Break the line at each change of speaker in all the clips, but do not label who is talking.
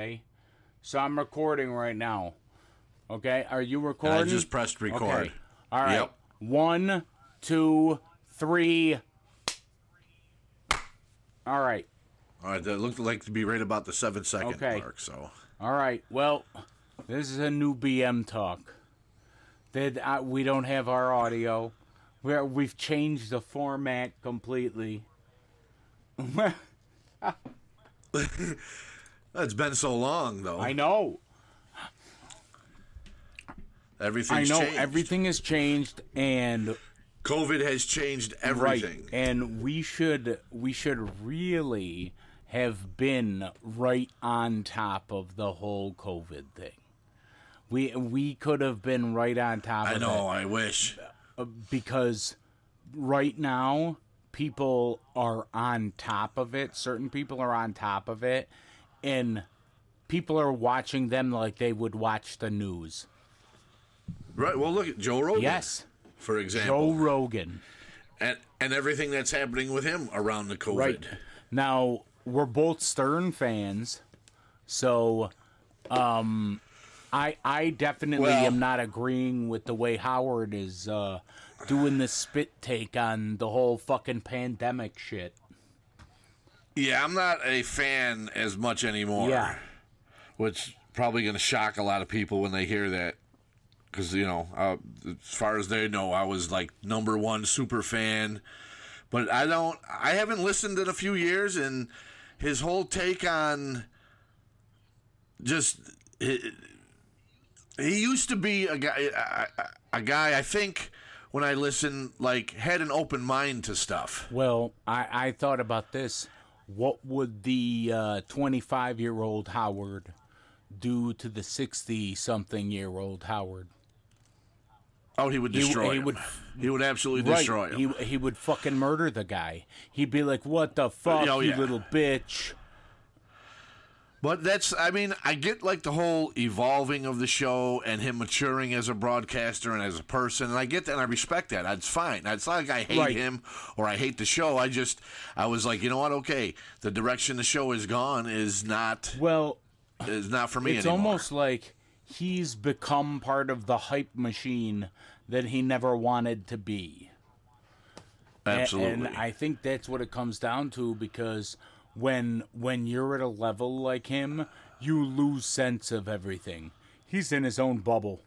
Okay, so I'm recording right now. Okay, are you recording?
I just pressed record.
Okay. All right.
Yep.
One, two, three. All right.
All right, that looked like to be right about the seven second
Okay.
mark. So
All right. Well, this is a new BM talk. That uh, we don't have our audio. We're, we've changed the format completely.
it's been so long though.
I know. I know.
changed.
Everything has changed, and
COVID has changed everything.
Right. And we should we should really have been right on top of the whole COVID thing. We we could have been right on top of
I
know.
I wish.
Uh, because right now people are on top of it. Certain people are on top of it and people are watching them like they would watch the news.
Right. Well, look at Joe Rogan.
Yes.
For example,
Joe Rogan.
and and everything that's happening with him around the COVID.
Right. Now, we're both Stern fans, so um I I definitely
Well-
am not agreeing with the way Howard is uh doing this spit take on the whole fucking pandemic shit.
Yeah, I'm not a fan as much anymore.
Yeah.
Which probably going to shock a lot of people when they hear that. Because, you know, uh, as far as they know, I was like number one super fan. But I don't, I haven't listened in a few years, and his whole take on just. He, he used to be a guy, a, a- a guy, I think, when I listened, like, had an open mind to stuff.
Well, I I thought about this. What would the uh, 25 year old Howard do to the 60 something year old Howard?
Oh, he would
He-
destroy
he
him.
would-
he would absolutely destroy him.
He he would fucking murder the guy. He'd be like, "What the fuck,
Oh,
you
yeah.
little bitch."
But that's, I mean, I get like the whole evolving of the show and him maturing as a broadcaster and as a person, and I get that and I respect that. That's fine. It's not like I hate
Right.
him or I hate the show. I just, I was like, you know what? Okay, the direction the show is gone is not
Well,
is not for me
it's
anymore.
almost like he's become part of the hype machine that he never wanted to be.
Absolutely.
And I think that's what it comes down to because when when you're at a level like him, you lose sense of everything. He's in his own bubble.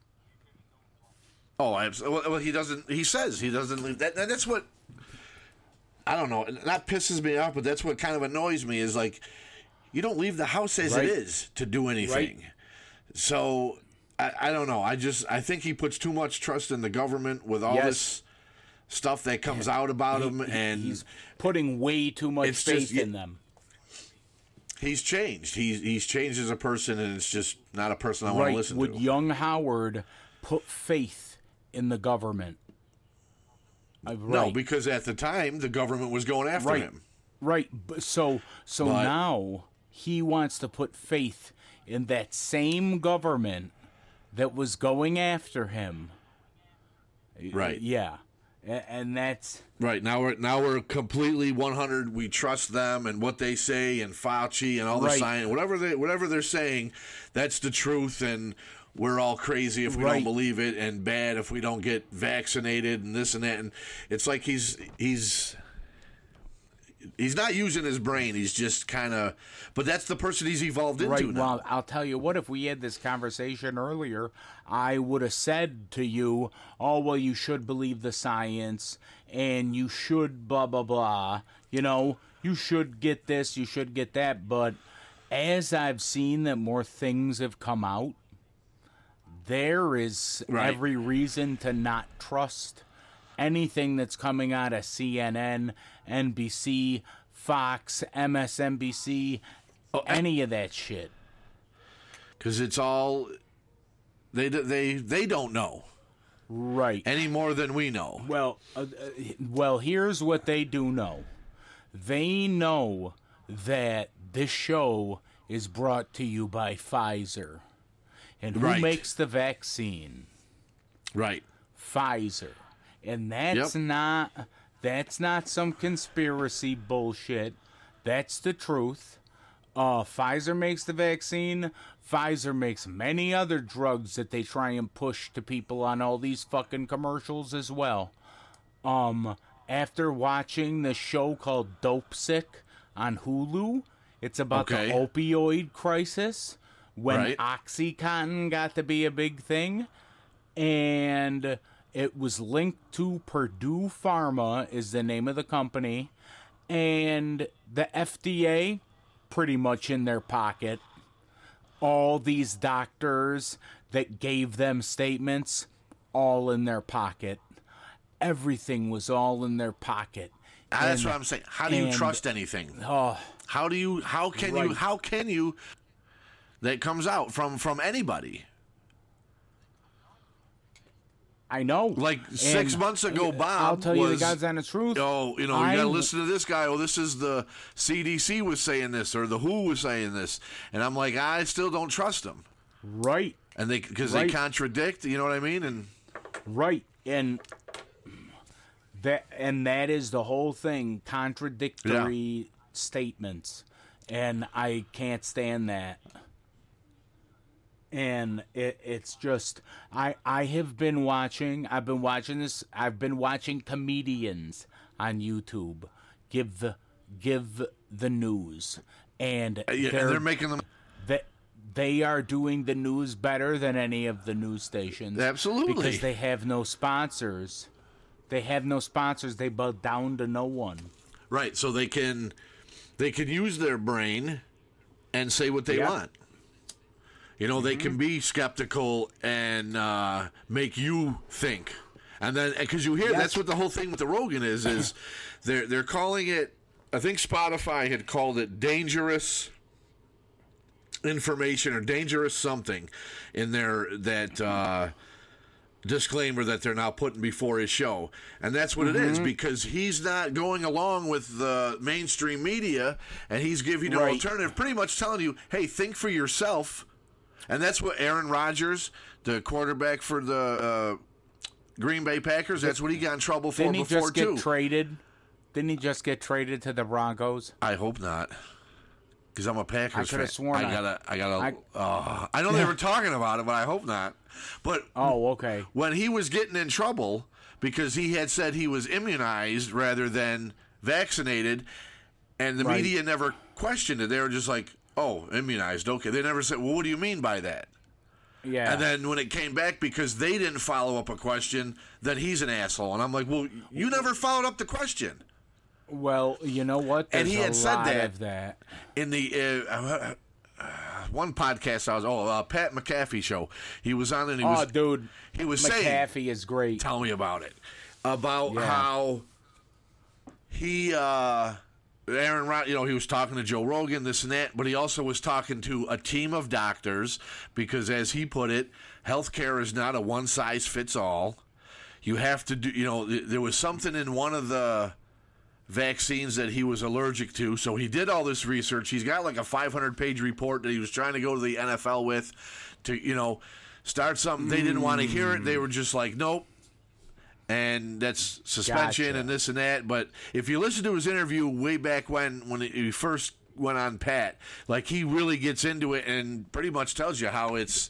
Oh, absolutely. Well, he doesn't. He says he doesn't leave. That, that that's what I don't know. That pisses me off, but that's what kind of annoys me. Is like you don't leave the house as
Right.
it is to do anything. So I, I don't know. I just I think he puts too much trust in the government with all
Yes.
this stuff that comes out about him,
He-
and
he's putting way too much faith
just-
in them.
He's changed. He's he's changed as a person, and it's just not a person I want to listen
Would
to.
Would young Howard put faith in the government? Uh,
No, because at the time the government was going after
right,
him.
right. So so
But-
now he wants to put faith in that same government that was going after him.
Right.
Yeah, and that's
Right now we're now we're completely 100. We trust them and what they say and Fauci and all the
Right.
science, whatever they whatever they're saying, that's the truth. And we're all crazy if we
Right.
don't believe it, and bad if we don't get vaccinated and this and that. And it's like he's he's he's not using his brain. He's just kind of. But that's the person he's evolved into
right.
now.
Well, I'll tell you what. If we had this conversation earlier, I would have said to you, "Oh, well, you should believe the science, and you should blah blah blah. You know, you should get this, you should get that." But as I've seen that more things have come out, there is
Right.
every reason to not trust anything that's coming out of CNN, NBC, Fox, MSNBC, any of that shit.
because it's all they they they don't know
Right.
any more than we know.
Well, uh, uh, well, here's what they do know. They know that this show is brought to you by Pfizer. And who
Right.
makes the vaccine?
Right.
Pfizer. And that's
Yep.
not that's not some conspiracy bullshit. That's the truth. Uh, Pfizer makes the vaccine. Pfizer makes many other drugs that they try and push to people on all these fucking commercials as well. Um, after watching the show called Dopesick on Hulu, it's about
Okay.
the opioid crisis when
Right.
OxyContin got to be a big thing, and it was linked to Purdue Pharma is the name of the company, and the FDA pretty much in their pocket. All these doctors that gave them statements, all in their pocket. Everything was all in their pocket.
Ah, That's what I'm saying. How do you
and-
trust anything?
Oh,
How do you? How can you? How can you? That comes out from from anybody.
I know.
Like six
And
months ago, Bob.
I'll tell you the
was,
honest truth.
Oh, you know, you got to listen to this guy. Oh, this is the CDC was saying this, or the WHO was saying this, and I'm like, I still don't trust them,
Right,
and they because
Right.
they contradict. You know what I mean? And
right, and that and that is the whole thing. Contradictory statements, and I can't stand that. And it, it's just I I have been watching. I've been watching this. I've been watching comedians on YouTube give the give the news, and uh,
yeah,
they're,
and they're making them
that they are doing the news better than any of the news stations.
Absolutely.
Because they have no sponsors. They have no sponsors. They bow down to no one.
right, so they can they can use their brain and say what they want. You know, they can be skeptical and uh, make you think, and then because you hear
Yes.
that's what the whole thing with the Rogan is is they're they're calling it. I think Spotify had called it dangerous information or dangerous something in their that uh, disclaimer that they're now putting before his show, and that's what it is
Mm-hmm.
because he's not going along with the mainstream media, and he's giving an
Right.
alternative, pretty much telling you, "Hey, think for yourself." And that's what Aaron Rodgers, the quarterback for the uh, Green Bay Packers, that's what he got in trouble for
Didn't he
before
just get
too.
traded? Didn't he just get traded to the Broncos?
I hope not. Because I'm a Packers
I coulda
fan.
sworn
I
I-
gotta, I gotta.
I-
uh, I know they were talking about it, but I hope not. But
Oh, okay.
when he was getting in trouble because he had said he was immunized rather than vaccinated, and the
Right.
media never questioned it. They were just like, "Oh, immunized, okay." They never said, "Well, what do you mean by that?"
Yeah.
And then when it came back because they didn't follow up a question, then he's an asshole. And I'm like, "Well, you never followed up the question."
well, you know what?
And he had said that.
that.
in the uh, uh, one podcast I was oh uh, Pat McAfee show. He was on and he
Oh,
was
dude,
he was saying
McAfee is great.
tell me about it about
Yeah.
how he uh Aaron Rod, you know, he was talking to Joe Rogan, this and that, but he also was talking to a team of doctors because, as he put it, healthcare is not a one size fits all. You have to do, you know, th- there was something in one of the vaccines that he was allergic to. So he did all this research. He's got like a 500 page report that he was trying to go to the NFL with to, you know, start something. They didn't want to hear it. They were just like, nope. And that's suspension
Gotcha.
and this and that. But if you listen to his interview way back when, when he first went on Pat, like he really gets into it and pretty much tells you how it's.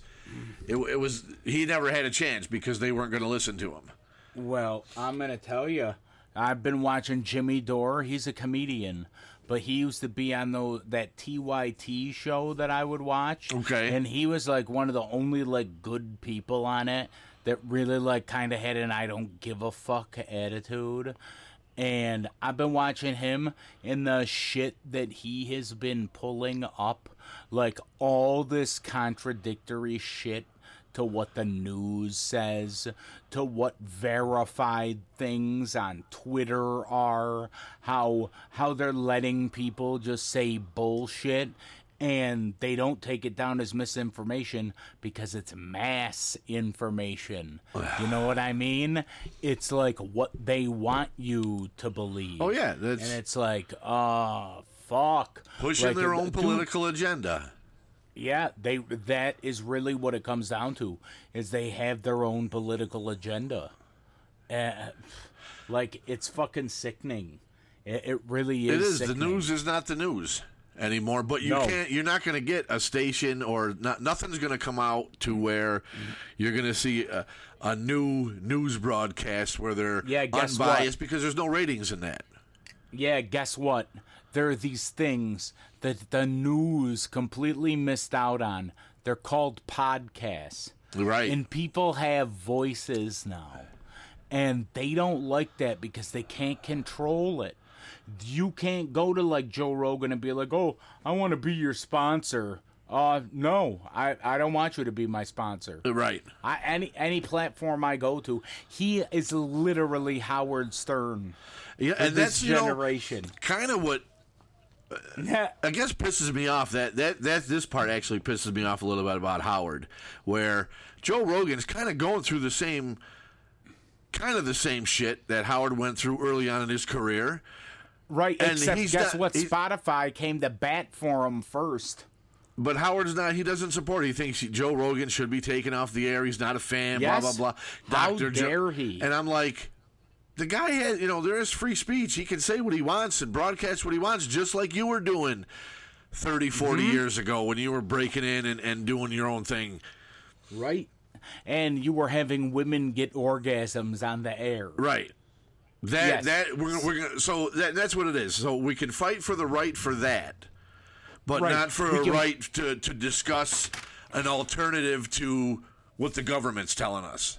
It, it was he never had a chance because they weren't going to listen to him.
Well, I'm gonna tell you, I've been watching Jimmy Dore. He's a comedian, but he used to be on the that TYT show that I would watch.
Okay.
and he was like one of the only like good people on it that really like kind of had an I don't give a fuck attitude. And I've been watching him and the shit that he has been pulling up, like all this contradictory shit to what the news says, to what verified things on Twitter are, how how they're letting people just say bullshit and they don't take it down as misinformation because it's mass information. you know what I mean? It's like what they want you to believe.
Oh yeah, that's
And it's like, oh fuck.
pushing
Like,
their own
dude,
political agenda.
yeah, they that is really what it comes down to is they have their own political agenda. Uh, like it's fucking sickening. It, it really is.
It is. The news is not the news. Anymore. But you
No.
can't. You're not going to get a station or not, nothing's going to come out to mm-hmm. where you're going to see a, a new news broadcast where they're
Yeah,
unbiased
what?
because there's no ratings in that.
Yeah, guess what? There are these things that the news completely missed out on. They're called podcasts.
Right.
And people have voices now. And they don't like that because they can't control it. You can't go to like Joe Rogan and be like, "Oh, I want to be your sponsor." Uh, no, I, I don't want you to be my sponsor.
right.
I, any any platform I go to, he is literally Howard Stern.
Yeah, and
this
that's you know,
generation.
kind of what I guess pisses me off that that that this part actually pisses me off a little bit about Howard, where Joe Rogan's kind of going through the same kind of the same shit that Howard went through early on in his career.
Right,
And
except
he's
guess
not-
what? Spotify came to bat for him first.
But Howard's not. He doesn't support. it. He thinks he- Joe Rogan should be taken off the air. He's not a fan.
Yes.
Blah blah blah.
How
Dr.
Dare he.
And I'm like, the guy has. You know, there is free speech. He can say what he wants and broadcast what he wants, just like you were doing 30, 40
Mm-hmm.
years ago when you were breaking in and, and doing your own thing.
Right. And you were having women get orgasms on the air.
Right. That
Yes.
that we're gonna- we're gonna, so that that's what it is. So we can fight for the right for that, but
Right.
not for
We
a
can-
right to to discuss an alternative to what the government's telling us.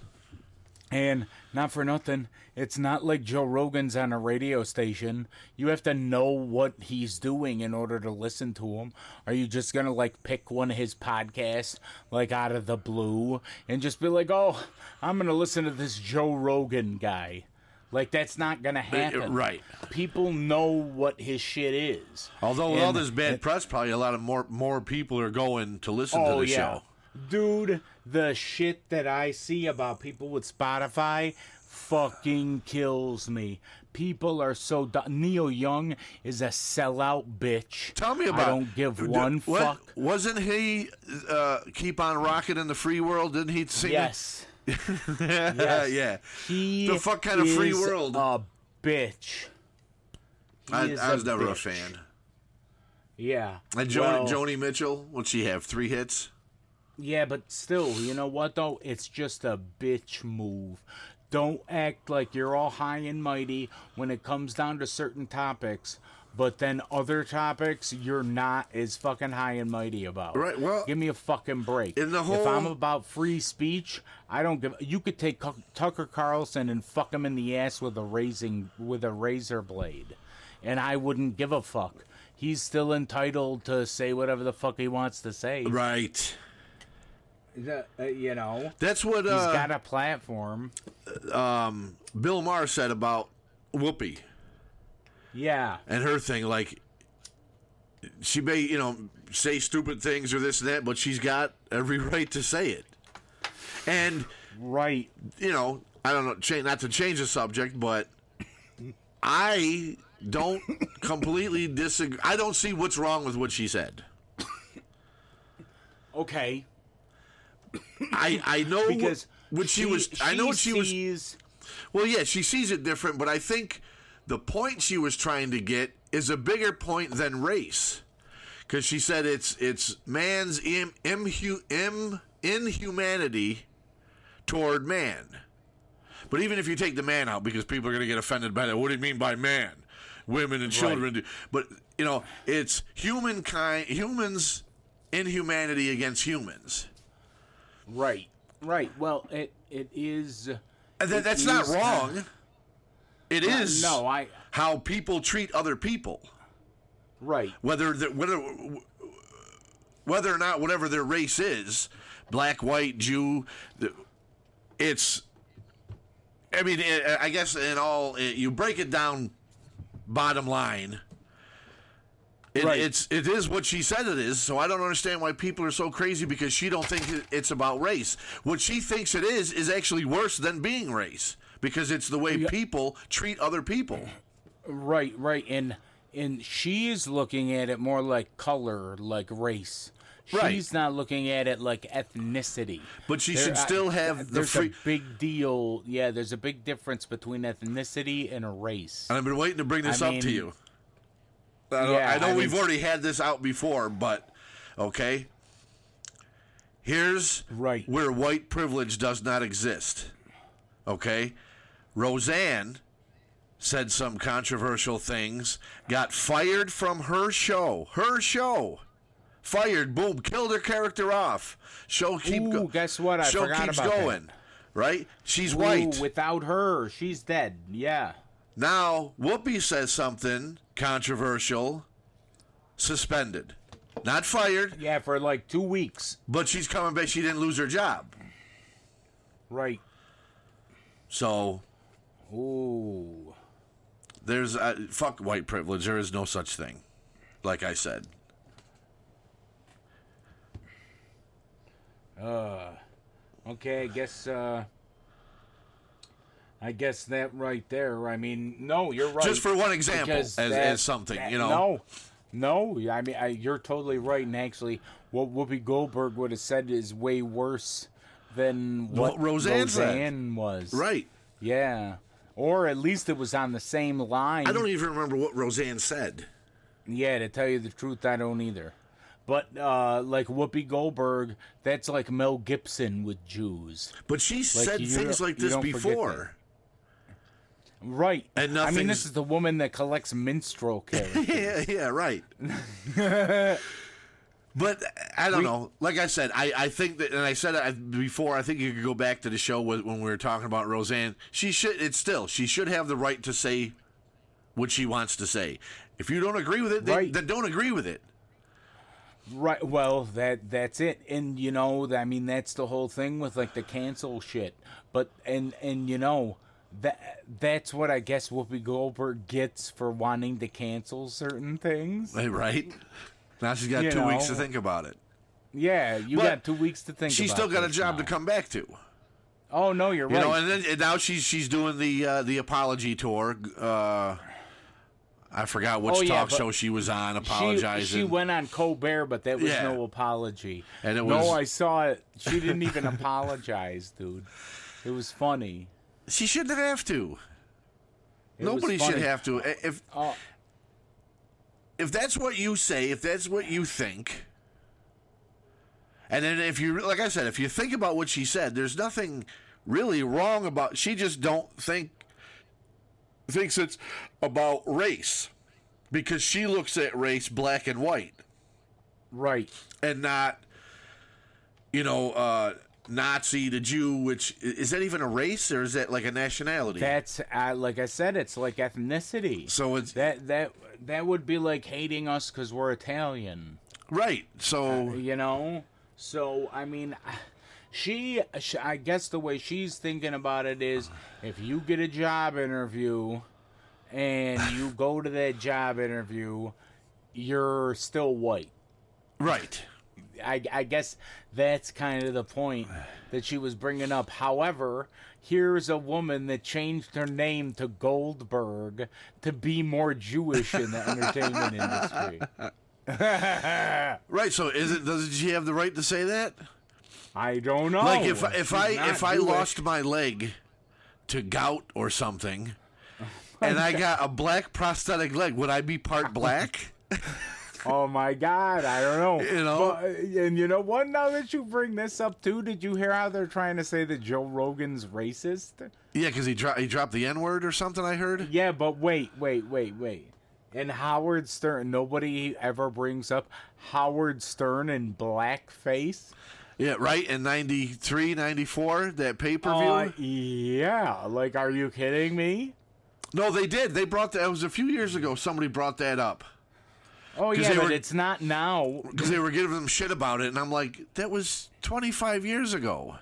And not for nothing, it's not like Joe Rogan's on a radio station. You have to know what he's doing in order to listen to him. Are you just going to like pick one of his podcasts like out of the blue and just be like, "Oh, I'm going to listen to this Joe Rogan guy." Like that's not going to happen.
right.
People know what his shit is.
Although with all this bad press, probably a lot of more more people are going to listen
Oh
to the
yeah.
show.
Dude, the shit that I see about people with Spotify fucking kills me. People are so du- Neil Young is a sellout bitch.
Tell me about.
I don't give
d-
one
what-
fuck.
Wasn't he uh, keep on rocking in the free world? Didn't he sing? it?
Yes.
yeah, yeah.
He
The fuck kind of free world?
A bitch.
I, I was never a fan.
Yeah.
And jo-
Well,
Joni Mitchell, what'd she have? Three hits.
Yeah, but still, you know what though? It's just a bitch move. Don't act like you're all high and mighty when it comes down to certain topics, but then other topics you're not as fucking high and mighty about.
Right, well,
give me a fucking break.
in the whole,
if I'm about free speech, I don't give. You could take Tucker Carlson and fuck him in the ass with a raising with a razor blade, and I wouldn't give a fuck. He's still entitled to say whatever the fuck he wants to say.
Right.
The- uh, you know.
That's what
He's
uh,
got a platform.
Um, Bill Maher said about Whoopi
Yeah.
and her thing. Like, she may, you know, say stupid things or this and that, but she's got every right to say it. And,
Right.
you know, I don't know, cha- not to change the subject, but I don't completely disagree. I don't see what's wrong with what she said.
Okay.
I I know
Because
what she, was. I know what she was.
sees-
Well, yeah, she sees it different, but I think the point she was trying to get is a bigger point than race, because she said it's it's man's Im, imhu, im, inhumanity toward man. But even if you take the man out, because people are going to get offended by that, what do you mean by man? Women and children. do- But you know, it's humankind, humans, inhumanity against humans.
Right. Right. Well, it it is.
And that, that's not wrong. It is
No, I.
how people treat other people.
Right.
whether the, whether whether or not whatever their race is, black, white, Jew, it's. I mean, eh, I guess in all, eh, you break it down. Bottom line, it,
Right.
it's it is what she said it is. So I don't understand why people are so crazy because she don't think it's about race. What she thinks it is is actually worse than being race because it's the way people treat other people.
Right. Right. And and she's looking at it more like color, like race.
Right.
She's not looking at it like ethnicity.
But she
There-
should still uh, have the
There's
free.
a big deal. Yeah, there's a big difference between ethnicity and race.
And I've been waiting to bring this
I
up to you. I,
Yeah,
I know we've
mean-
already had this out before, but okay. Here's
Right.
where white privilege does not exist. Okay? Roseanne said some controversial things, got fired from her show. Her show. Fired, boom, killed her character off. Show keep
Ooh,
go-
guess what? I
show
forgot
keeps
about that.
going. Right? She's
Ooh,
white.
without her, she's dead. Yeah.
Now, Whoopi says something controversial, suspended. Not fired,
Yeah, for like two weeks.
but she's coming back. She didn't lose her job.
Right.
So
Ooh.
there's uh, fuck white privilege. There is no such thing. Like I said.
Uh. Okay, I guess. uh I guess that right there. I mean, no, you're right.
Just for one example, as,
that-
as something,
that-
you know.
No, no. I mean, I, you're totally right. And actually, what Whoopi Goldberg would have said is way worse than what
What Roseanne.
Roseanne was.
Right.
Yeah. Or at least it was on the same line.
I don't even remember what Roseanne said.
Yeah, to tell you the truth, I don't either. But uh, like Whoopi Goldberg, that's like Mel Gibson with Jews,
But she said things like this before.
right?
And
I mean, this is the woman that collects minstrel characters.
Yeah, yeah, right. but I don't
We-
know. Like I said, I, I think that, and I said it before. I think you could go back to the show with, when we were talking about Roseanne. She should. It's still. She should have the right to say what she wants to say. If you don't agree with it, then,
Right.
then don't agree with it.
Right. Well, that that's it. And you know, I mean, that's the whole thing with like the cancel shit. But and and you know, that that's what I guess Whoopi Goldberg gets for wanting to cancel certain things.
Right. Now she's got
You
two weeks to think about it.
Yeah, you
But
got two weeks to think. About.
She's still got a job
now.
to come back to.
Oh no, you're
You
right.
know, and then and now she's she's doing the uh, the apology tour. Uh, I forgot which
Oh, yeah,
talk show she was on apologizing.
she went on Colbert, but that was
Yeah.
no apology.
And it was...
no, I saw it. She didn't even apologize, dude. It was funny.
She shouldn't have to.
It
Nobody should have to. If
Oh,
if that's what you say, if that's what you think, and then if you like I said, if you think about what she said, there's nothing really wrong about. She just don't think thinks it's about race because she looks at race black and white
right.
and not you know uh Nazi to Jew, which is that even a race or is that like a nationality?
That's uh, like I said. It's like ethnicity.
so it's
That that that would be like hating us because we're Italian.
right. So uh,
You know. So I mean, she, sh I guess the way she's thinking about it is, if you get a job interview, and you go to that job interview, you're still white.
right.
I, I guess that's kind of the point that she was bringing up. However, here's a woman that changed her name to Goldberg to be more Jewish in the entertainment industry.
Right. So is it? Does she have the right to say that?
I don't know.
Like if if
She's
I if I
Jewish.
lost my leg to gout or something, and I got a black prosthetic leg, would I be part black?
Oh my God, I don't know.
You know?
But- and you know what? Now that you bring this up too, did you hear how they're trying to say that Joe Rogan's racist?
yeah, because he dropped he dropped the N word or something. I heard.
Yeah, but wait, wait, wait, wait. And Howard Stern, nobody ever brings up Howard Stern in blackface.
Yeah, right. In 93, 94, that pay per view.
Uh, yeah, like, are you kidding me?
no, they did. They brought that. It was a few years ago. Somebody brought that up
Oh
'Cause
yeah,
they
but
were-
it's not now.
because they were giving them shit about it, and I'm like, that was 25 years ago.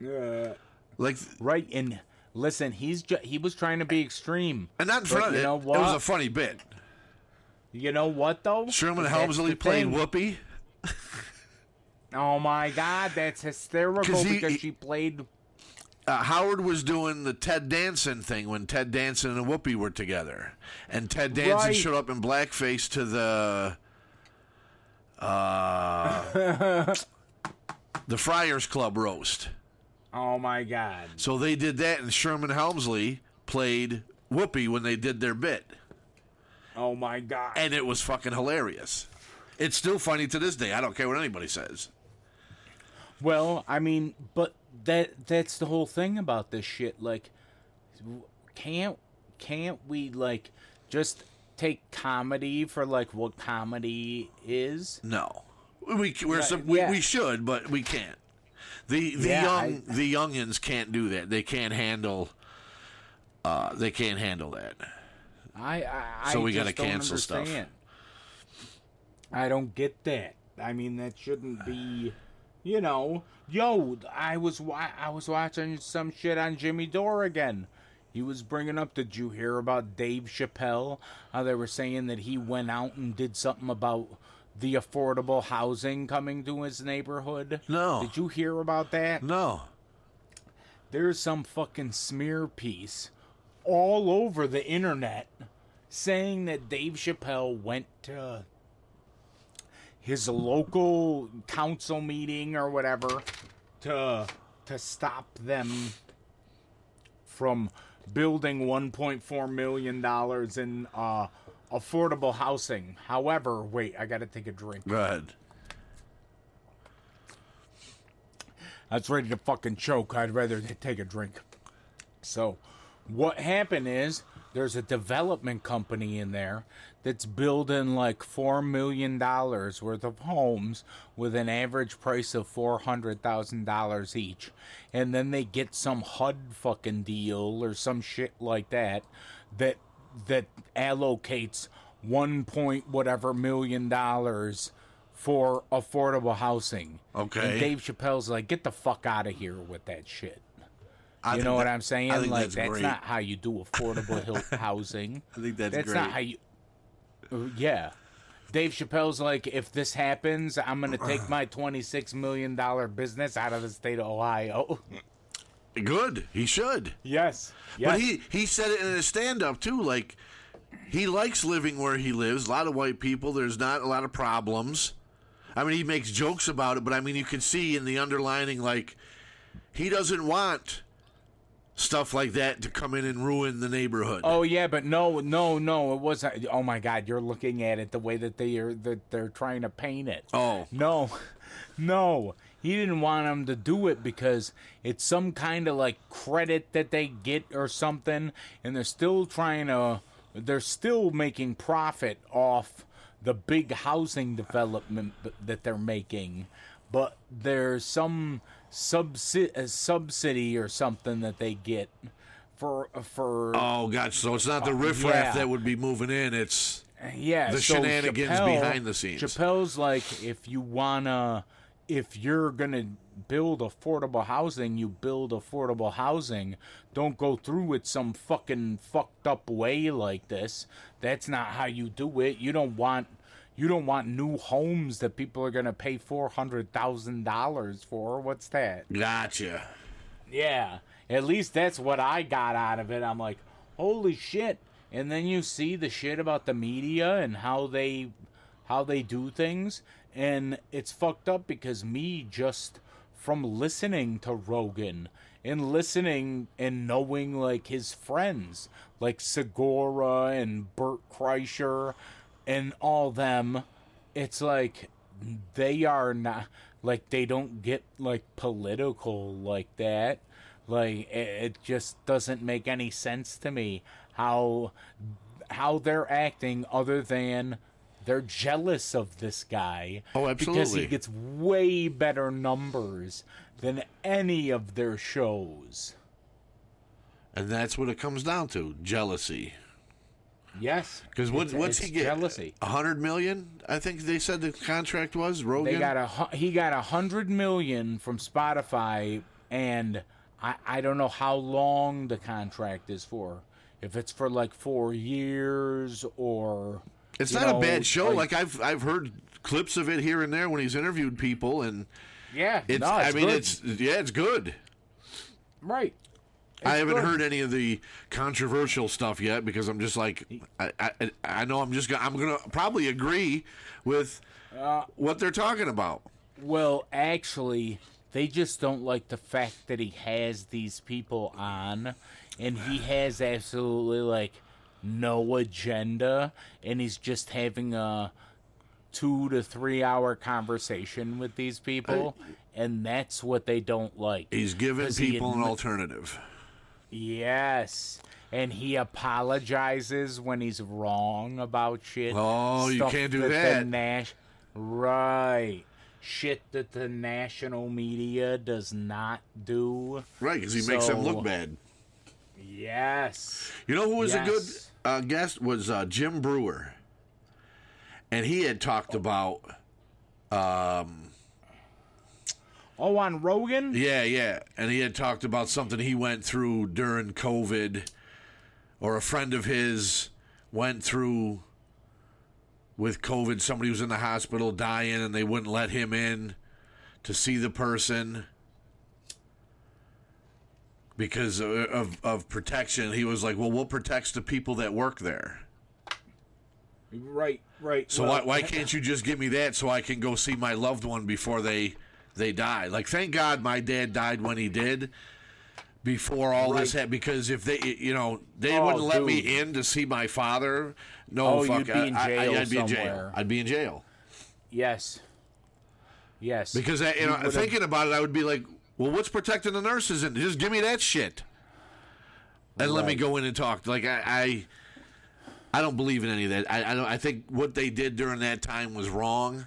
Yeah. Like,
Right, and listen, he's ju- he was trying to be extreme.
and not in front of
you
it.
know
It was a funny bit.
You know what though?
Sherman
That's
Hemsley
the
played
thing.
Whoopi.
Oh my God, that's hysterical
'Cause he-
because
he-
she played.
Uh, Howard was doing the Ted Danson thing when Ted Danson and Whoopi were together, and Ted Danson
Right.
showed up in blackface to the uh, the Friars Club roast.
Oh my God.
So they did that, and Sherman Hemsley played Whoopi when they did their bit.
Oh my god.
and it was fucking hilarious. It's still funny to this day. I don't care what anybody says.
Well, I mean, but that that's the whole thing about this shit. Like, can't can't we like just take comedy for like what comedy is?
No, we we're
Right,
some, we,
yeah.
we should, but we can't. The the
Yeah,
young the youngins can't do that. They can't handle. Uh, they can't handle that.
I, I
So we gotta cancel stuff.
I don't get that. I mean, that shouldn't be. You know, yo, I was wa- I was watching some shit on Jimmy Dore again. He was bringing up. Did you hear about Dave Chappelle? How they were saying that he went out and did something about the affordable housing coming to his neighborhood.
No.
Did you hear about that?
No,
there's some fucking smear piece all over the internet saying that Dave Chappelle went to his local council meeting or whatever to to stop them from building 1.4 million dollars in uh affordable housing. However, wait, I got to take a drink.
go ahead.
I was ready to fucking choke. I'd rather take a drink. So, what happened is there's a development company in there that's building like four million dollars worth of homes with an average price of four hundred thousand dollars each, and then they get some HUD fucking deal or some shit like that that that allocates one point whatever million dollars for affordable housing.
Okay.
And Dave Chappelle's like, get the fuck out of here with that shit.
I
You know what
that-
I'm saying?
I think
like
that's
that's, not how you do affordable housing.
I think that's
That's
great.
not how you. Yeah. Dave Chappelle's like, if this happens, I'm gonna take my 26 million dollar business out of the state of Ohio.
Good. He should.
yes. Yes.
But he he said it in his stand up too. Like he likes living where he lives. A lot of white people. There's not a lot of problems. I mean, he makes jokes about it, but I mean, you can see in the underlining like he doesn't want stuff like that to come in and ruin the neighborhood.
Oh yeah, but no, no, no. It wasn't. Oh my God, you're looking at it the way that they are that they're trying to paint it.
Oh.
no, no. He didn't want them to do it because it's some kind of like credit that they get or something, and they're still trying to. They're still making profit off the big housing development that they're making, but there's some subsi- uh, subsidy or something that they get for for
Oh, gotcha. So it's not the riffraff
yeah.
that would be moving in. It's
yeah,
the
so
shenanigans
Chappelle-
behind the scenes.
Chappelle's like, if you wanna, if you're gonna build affordable housing, you build affordable housing. Don't go through it some fucking fucked up way like this. That's not how you do it. You don't want. You don't want new homes that people are gonna pay four hundred thousand dollars for. What's that?
gotcha.
Yeah, at least that's what I got out of it. I'm like, holy shit! And then you see the shit about the media and how they how they do things, and it's fucked up because me just from listening to Rogan and listening and knowing like his friends like Segura and Bert Kreischer and all them, it's like they are not like they don't get like political like that. Like it, it just doesn't make any sense to me how how they're acting other than they're jealous of this guy
Oh,
because he gets way better numbers than any of their shows.
And that's what it comes down to: jealousy.
Yes
Because what, what's he get?
jealousy
A hundred million? I think they said the contract was Rogan.
They got a he got a hundred million from Spotify, and I I don't know how long the contract is for. If it's for like four years or
It's not
know,
a bad show. Like, I've I've heard clips of it here and there when he's interviewed people, and
yeah,
it's.
no,
I
it's
mean,
good.
it's yeah, it's good.
right.
I haven't
good.
heard any of the controversial stuff yet because I'm just like I I, I know I'm just gonna I'm gonna probably agree with
Uh,
what they're talking about.
Well, actually, they just don't like the fact that he has these people on, and he has absolutely like no agenda and he's just having a two to three hour conversation with these people and that's what they don't like
He's giving
'Cause he
people an alternative.
Yes. And he apologizes when he's wrong about shit.
Oh, you can't do
the
that.
Nas- right. Shit that the national media does not do.
Right, because he makes them look bad.
yes.
You know who was a good uh, guest? Was uh, Jim Breuer, and he had talked about
oh on rogan
yeah, yeah, and he had talked about something he went through during COVID, or a friend of his went through with COVID. Somebody was in the hospital dying, and they wouldn't let him in to see the person. Because of, of, of protection, he was like, "Well, what protects the people that work there?"
right right
So
Well,
why, why can't you just give me that so I can go see my loved one before they they die? Like, thank God my dad died when he did. Before all this happened, because if they, you know, they
Oh,
wouldn't let
dude.
me in to see my father. No,
Oh,
fuck,
you'd be in
I, I,
jail
I'd be in jail. I'd be in jail
yes yes
because I, you know,
would've-
thinking about it, I would be like, well, what's protecting the nurses? And just give me that shit, and let me go in and talk. Like I, I, I don't believe in any of that. I, I don't. I think what they did during that time was wrong.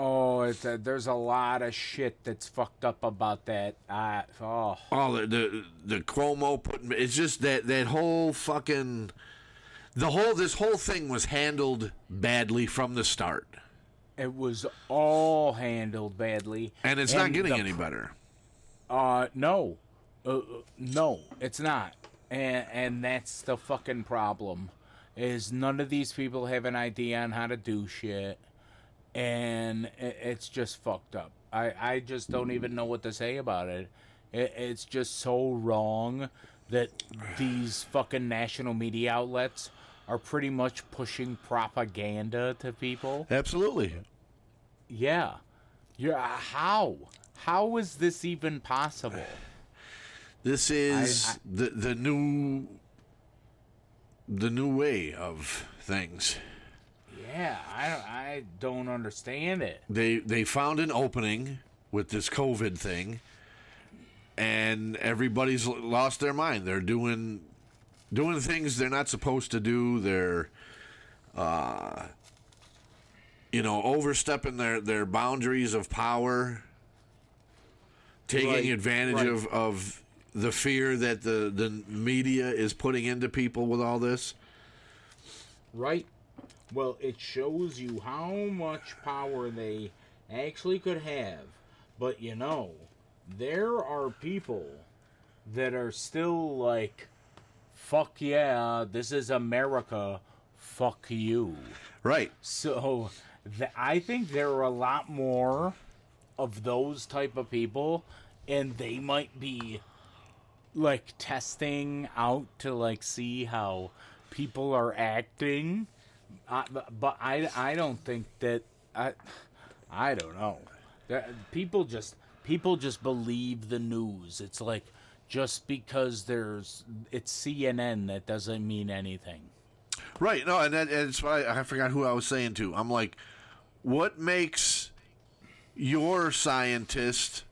Oh, it's a, there's a lot of shit that's fucked up about that. Uh, oh,
Oh, the the, the Cuomo putting it's just that that whole fucking the whole this whole thing was handled badly from the start,
it was all handled badly,
and it's not getting
the
any better.
Uh, no, uh, uh, no, it's not, and and that's the fucking problem. Is none of these people have an idea on how to do shit, and it's just fucked up. I I just don't even know what to say about it. it it's just so wrong that these fucking national media outlets are pretty much pushing propaganda to people.
Absolutely.
Yeah. Yeah. Uh, how? How is this even possible?
This is
I-
the the new the new way of things.
Yeah, I, I don't understand it.
They they found an opening with this COVID thing, and everybody's lost their mind. They're doing doing things they're not supposed to do. They're, uh, you know, overstepping their their boundaries of power, taking
Right,
advantage
right.
of of the fear that the the media is putting into people with all this.
Right? Well, it shows you how much power they actually could have. But you know, there are people that are still like, fuck yeah, this is America, fuck you.
Right.
So th- I think there are a lot more of those type of people, and they might be like testing out to like see how people are acting. But- but I I don't think that I I don't know. People just people just believe the news. It's like just because there's it's CNN that doesn't mean anything.
Right. No, and that, and it's why I forgot who I was saying to. I'm like, what makes your scientist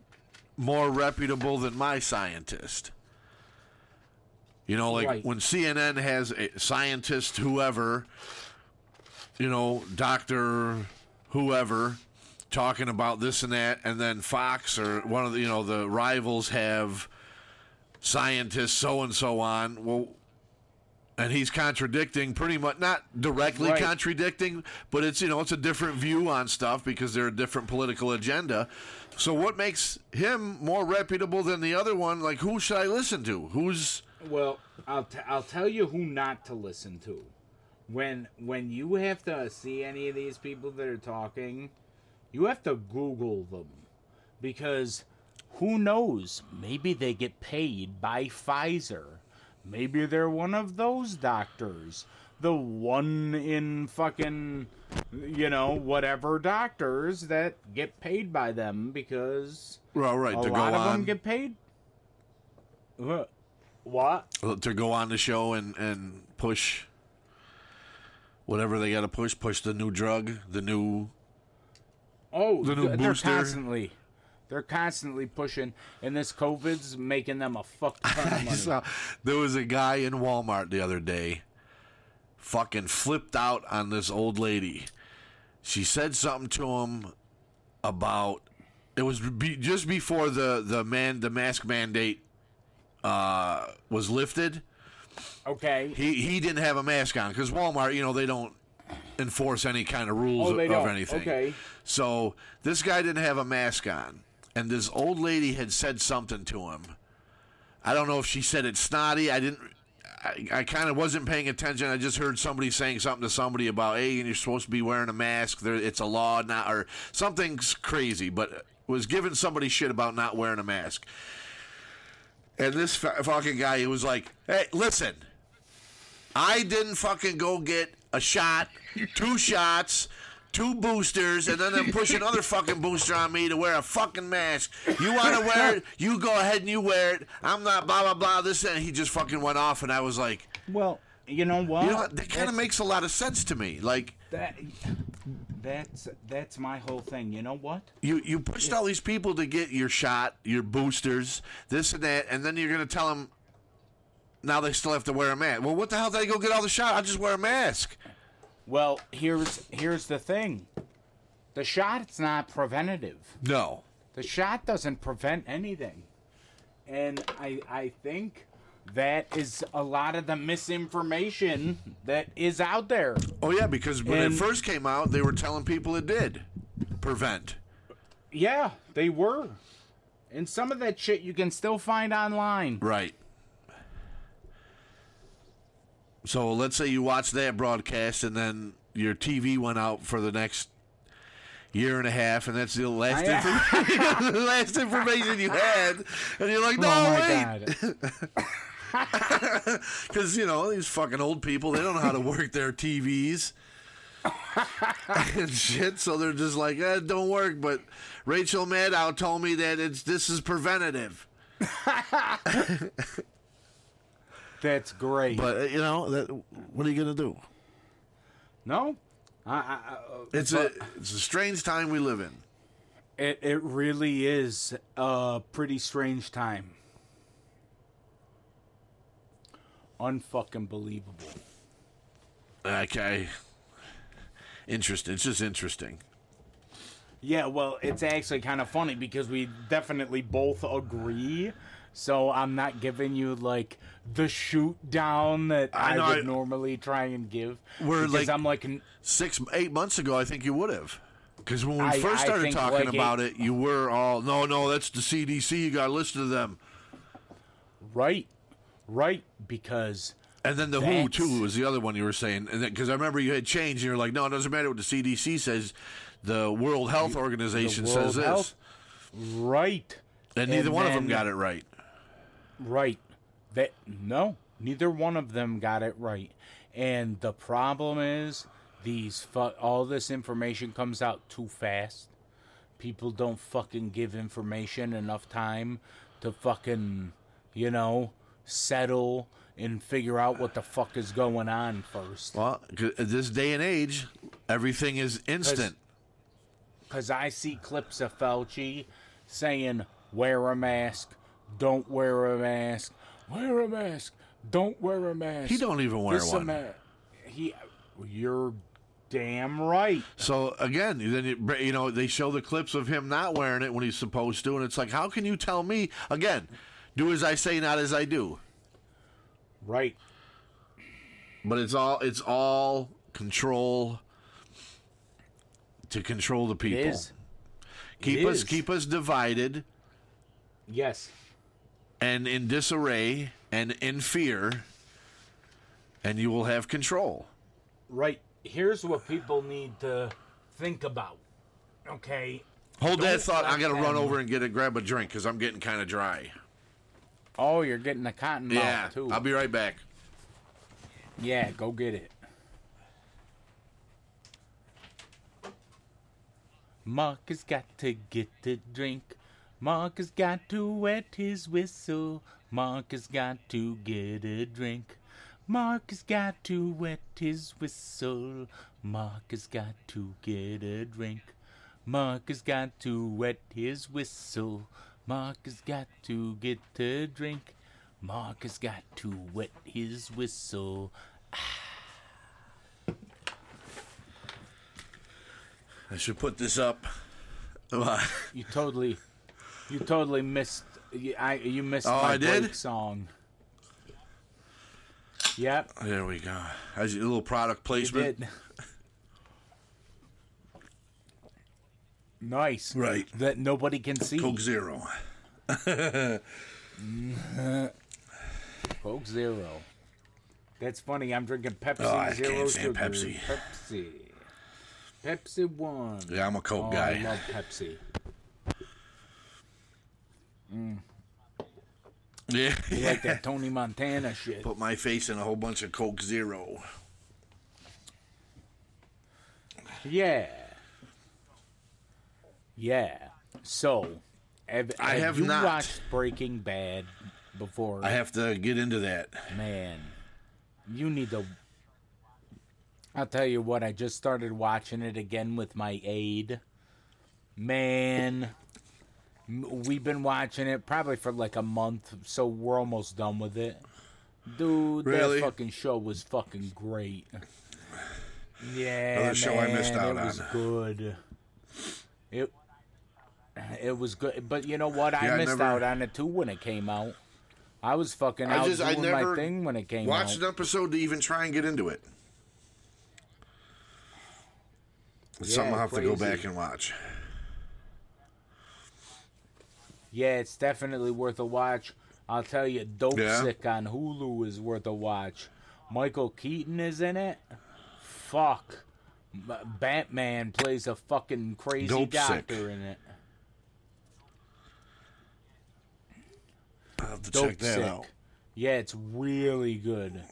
more reputable than my scientist? You know, like
Right.
when CNN has a scientist, whoever, you know, doctor, whoever, talking about this and that, and then Fox or one of the, you know, the rivals have scientists so and so on. Well, and he's contradicting pretty much not directly
Right.
contradicting but it's you know it's a different view on stuff because they're a different political agenda so what makes him more reputable than the other one like who should i listen to who's
Well, I'll t- I'll tell you who not to listen to. When when you have to see any of these people that are talking, you have to Google them because who knows? Maybe they get paid by Pfizer. Maybe they're one of those doctors. The one in fucking you know whatever doctors that get paid by them because
well right
a
to go
lot of
on
them get paid. What? What?
to go on the show and and push whatever they got to push, push the new drug, the new.
Oh,
The new
they're
booster.
constantly, they're constantly pushing, and this COVID's making them a fuck ton of money.
saw there was a guy in Walmart the other day, fucking flipped out on this old lady. She said something to him about it was be, just before the the man the mask mandate uh, was lifted.
Okay.
He he didn't have a mask on because Walmart, you know, they don't enforce any kind of rules
Oh,
of anything.
Okay.
So this guy didn't have a mask on, and this old lady had said something to him. I don't know if she said it snotty. I didn't. I, I kind of wasn't paying attention. I just heard somebody saying something to somebody about, "Hey, you're supposed to be wearing a mask. There, it's a law now, or something's crazy." But was giving somebody shit about not wearing a mask. And this fucking guy, he was like, "Hey, listen, I didn't fucking go get a shot, two shots, two boosters, and then them push another fucking booster on me to wear a fucking mask. You want to wear it? You go ahead and you wear it. I'm not blah blah blah. This and he just fucking went off, and I was like,
Well, you know what?
you know what? That kind of makes a lot of sense to me. Like
that. That's that's my whole thing. You know what?
you you pushed all these people to get your shot, your boosters, this and that, and then you're gonna tell them. Now they still have to wear a mask. Well, what the hell did they go get all the shot? I just wear a mask.
Well, here's here's the thing. The shot's not preventative.
No.
The shot doesn't prevent anything. And I I think that is a lot of the misinformation that is out there.
Oh yeah, because when it first came out, they were telling people it did prevent.
Yeah, they were. And some of that shit you can still find online.
Right. So let's say you watch that broadcast and then your TV went out for the next year and a half, and that's the last
I-
information, the last information you had, and you're like, no,
oh
wait, because you know these fucking old people, they don't know how to work their TVs. and shit, so they're just like, eh, it don't work. But Rachel Maddow told me that it's this is preventative.
That's great.
But uh, you know, that, what are you gonna do?
no? I, I, I,
It's a it's a strange time we live in.
it, it really is a pretty strange time. Unfucking believable.
Okay, interesting. It's just interesting.
Yeah, well, it's actually kind of funny because we definitely both agree. So I'm not giving you like the shoot down that
I
I,
know,
would
I-
normally try and give.
We're
because
like-
I'm like,
Six, eight months ago, I think you would have. Because when we
I-
first started talking
like
about
eight-
it, you were all, no, no, that's the CDC. You got to listen to them.
right, right, because
And then the WHO too was the other one you were saying, and because I remember you had changed, and you're like, no, it doesn't matter what the CDC says. The World Health Organization
the
says
World
this,
right,
and neither
and
one of them got it right.
Right. That no, neither one of them got it right. And the problem is these fu- all this information comes out too fast. People don't fucking give information enough time to fucking, you know, settle and figure out what the fuck is going on first.
Well, this day and age, everything is instant.
Because I see clips of Fauci saying, wear a mask, don't wear a mask, wear a mask, don't wear a mask.
He don't even wear
This
one.
ma- he, you're damn right.
So again, then you, you know they show the clips of him not wearing it when he's supposed to, and it's like, how can you tell me again? Do as I say, not as I do.
Right.
But it's all it's all control to control the people. Keep us keep us divided
Yes.
And in disarray and in fear, and you will have control.
Right. Here's what people need to think about. Okay.
Hold that
Don't
thought. I
let
got to run over and get a grab a drink because I'm getting kind of dry.
Oh, you're getting the cotton mouth
Yeah,
too.
I'll be right back.
Yeah, go get it. Mark has got to get the drink. Mark has got to wet his whistle. Mark has got to get a drink. Mark has got to wet his whistle. Mark has got to get a drink. Mark has got to wet his whistle. Mark has got to get a drink. Mark has got to wet his whistle. Ah.
I should put this up.
You totally, you totally missed. You, I, you missed
Oh,
my
I did?
song. Yep,
there we go. As a little product
you
placement.
did. Nice.
Right.
That nobody can see.
Coke Zero.
Coke Zero. That's funny. I'm drinking Pepsi
Oh, I
Zero
can't stand. Pepsi.
Pepsi. Pepsi One.
Yeah, I'm a Coke
Oh,
guy.
I love Pepsi. Mm.
Yeah.
You like that Tony Montana shit.
Put my face in a whole bunch of Coke Zero.
Yeah. Yeah. So, have,
I have
you
not.
watched Breaking Bad before?
I have to get into that.
Man, you need to. I'll tell you what, I just started watching it again with my aide. Man, m- we've been watching it probably for like a month, so we're almost done with it. Dude,
Really?
that fucking show was fucking great. Yeah,
Another show I missed out
it was good. It it was good, but you know what? I
Yeah, I
missed
never-
out on it too when it came out. I was fucking
I
out
just- I
doing
never
my thing when it came
Watch
out.
an episode to even try and get into it. It's something I'll have to go back and watch.
Yeah, it's definitely worth a watch. I'll tell you, Dope
Yeah?
Sick on Hulu is worth a watch. Michael Keaton is in it. Fuck. Batman plays a fucking crazy
Dopesick.
doctor in it.
I'll have to
Dope
check that
Sick.
out.
Yeah, it's really good.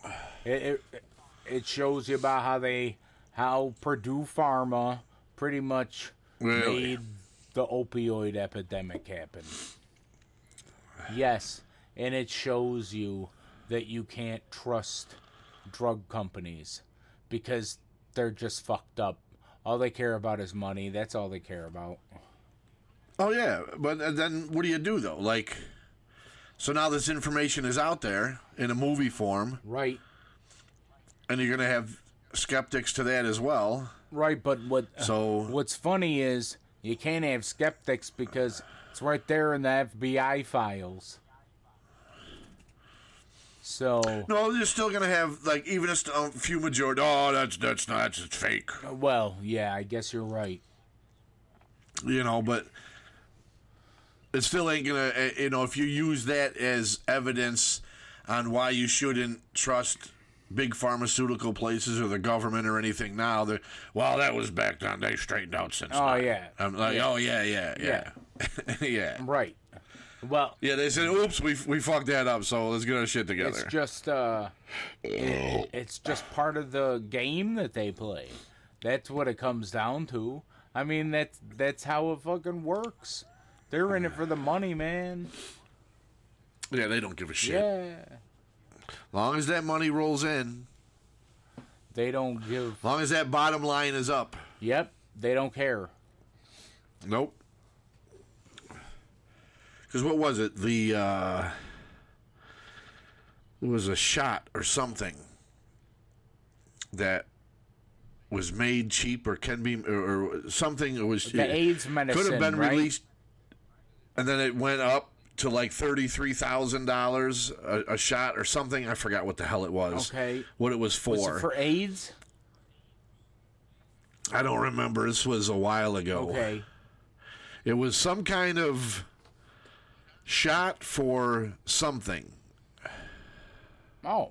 It, it it shows you about how they how Purdue Pharma pretty much
Really?
made the opioid epidemic happen. Yes, and it shows you that you can't trust drug companies because they're just fucked up. All they care about is money. That's all they care about.
Oh yeah, but uh, then what do you do though? Like, so now this information is out there in a movie form,
Right.
and you're gonna have skeptics to that as well.
Right, but what
So
What's funny is you can't have skeptics because it's right there in the FBI files. So,
no, you're still gonna have like even a st- a few majority. Oh, that's that's not that's it's fake.
well, yeah, I guess you're right.
you know, but it still ain't gonna, uh, you know, if you use that as evidence on why you shouldn't trust big pharmaceutical places or the government or anything now, they're, well, that was back then. They straightened out since.
Oh,
then."
yeah.
I'm like,
Yeah.
oh yeah, yeah, yeah, yeah.
Right. Well,
Yeah, they said, "Oops, we we fucked that up. So let's get our shit together."
it's
together."
just uh it, it's just part of the game that they play. That's what it comes down to. I mean, that's that's how it fucking works. They're in it for the money, man.
yeah, they don't give a shit.
Yeah.
Long as that money rolls in,
They don't give
long as that bottom line is up.
Yep, they don't care.
Nope. Because what was it? The uh, it was a shot or something that was made cheap or can be or, or something. It was
The AIDS medicine could
have been
right?
released, and then it went up to like thirty three thousand dollars a shot or something. I forgot what the hell it was.
Okay.
what it was for.
Was it for AIDS?
I don't remember. This was a while ago.
Okay.
It was some kind of shot for something.
Oh.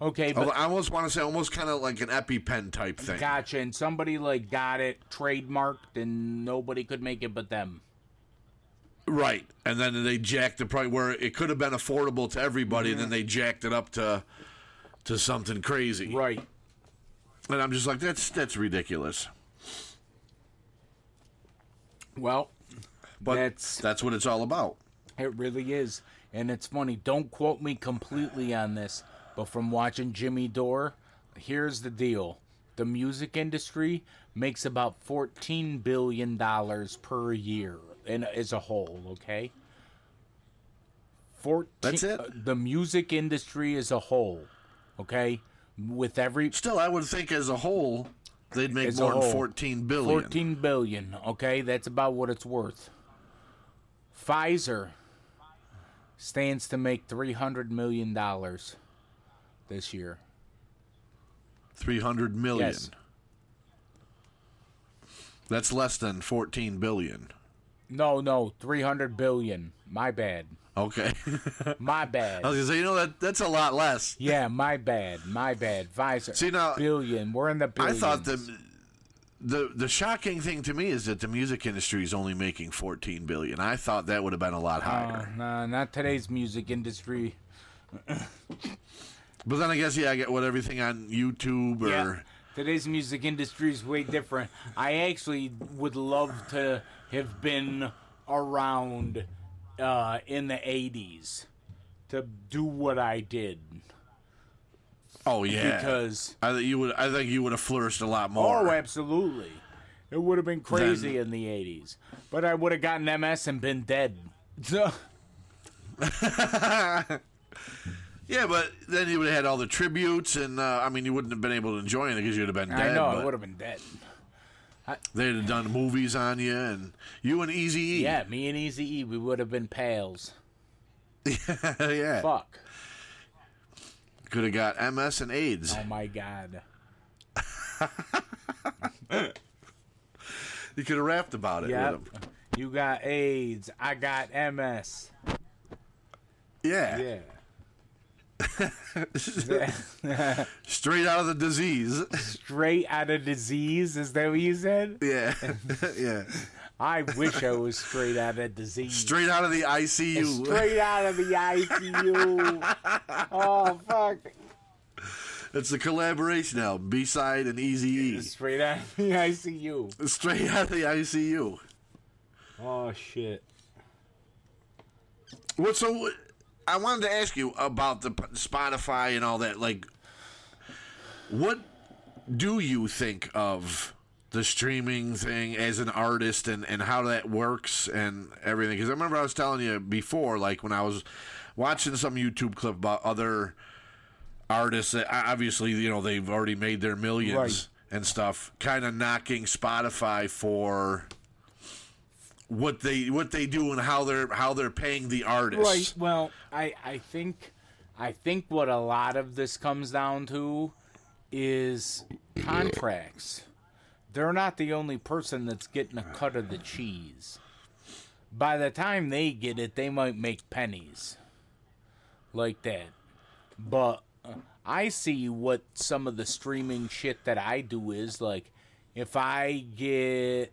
Okay, but
I almost want to say almost kind of like an EpiPen type thing.
gotcha. And somebody like got it trademarked, and nobody could make it but them.
Right. And then they jacked the price where it could have been affordable to everybody, and then they jacked it up to to something crazy.
Right.
And I'm just like, that's that's ridiculous.
Well,
But
That's-
that's what it's all about.
it really is, and it's funny. Don't quote me completely on this, but from watching Jimmy Dore, here's the deal: the music industry makes about fourteen billion dollars per year, in as a whole. Okay. 14,
That's it?
uh, the music industry as a whole, okay, with every
Still, I would think as a whole, they'd make more than. 14 billion.
14 billion okay that's about what it's worth pfizer stands to make 300 million dollars this year
300 million.
Yes.
That's less than 14 billion.
no no 300 billion my bad
Okay.
my bad.
I was gonna say, you know that that's a lot less.
yeah my bad my bad pfizer
See, now-
billion we're in the billions.
I thought the the the shocking thing to me is that the music industry is only making 14 billion. I thought that would have been a lot
uh,
higher.
nah, not today's music industry
but then I guess yeah, I get what everything on YouTube or
Yeah. Today's music industry is way different. I actually would love to have been around uh, in the 80s to do what I did.
Oh yeah,
Because,
I think you would I think you would have flourished a lot more.
oh, absolutely. It would have been crazy in the 80s. But I would have gotten MS and been dead. So,
yeah, but then you would have had all the tributes, and uh, I mean, you wouldn't have been able to enjoy it because you'd have been dead.
I know, I
but
would have been dead.
They'd have done movies on you, and you and Easy E.
Yeah, me and Easy E, we would have been pals.
yeah.
Fuck.
Could have got MS and AIDS.
Oh my god.
You could have rapped about it
Yep. You got AIDS. I got MS.
Yeah.
Yeah.
Straight out of the disease.
Straight out of disease. Is that what you said?
yeah. yeah.
I wish I was straight out of disease.
Straight out of the ICU.
Straight out of the ICU. oh fuck.
It's a collaboration album, B side and Easy E.
Straight out of the ICU.
Straight out of the ICU.
Oh shit.
What so? I wanted to ask you about the Spotify and all that. Like, what do you think of the streaming thing as an artist and and how that works and everything? Because I remember I was telling you before, like when I was watching some YouTube clip about other artists that obviously you know they've already made their millions
Right.
and stuff, kind of knocking Spotify for what they what they do and how they're how they're paying the artists.
Right. Well, I I think I think what a lot of this comes down to is contracts. They're not the only person that's getting a cut of the cheese. By the time they get it, they might make pennies. Like that. But I see what some of the streaming shit that I do is like if I get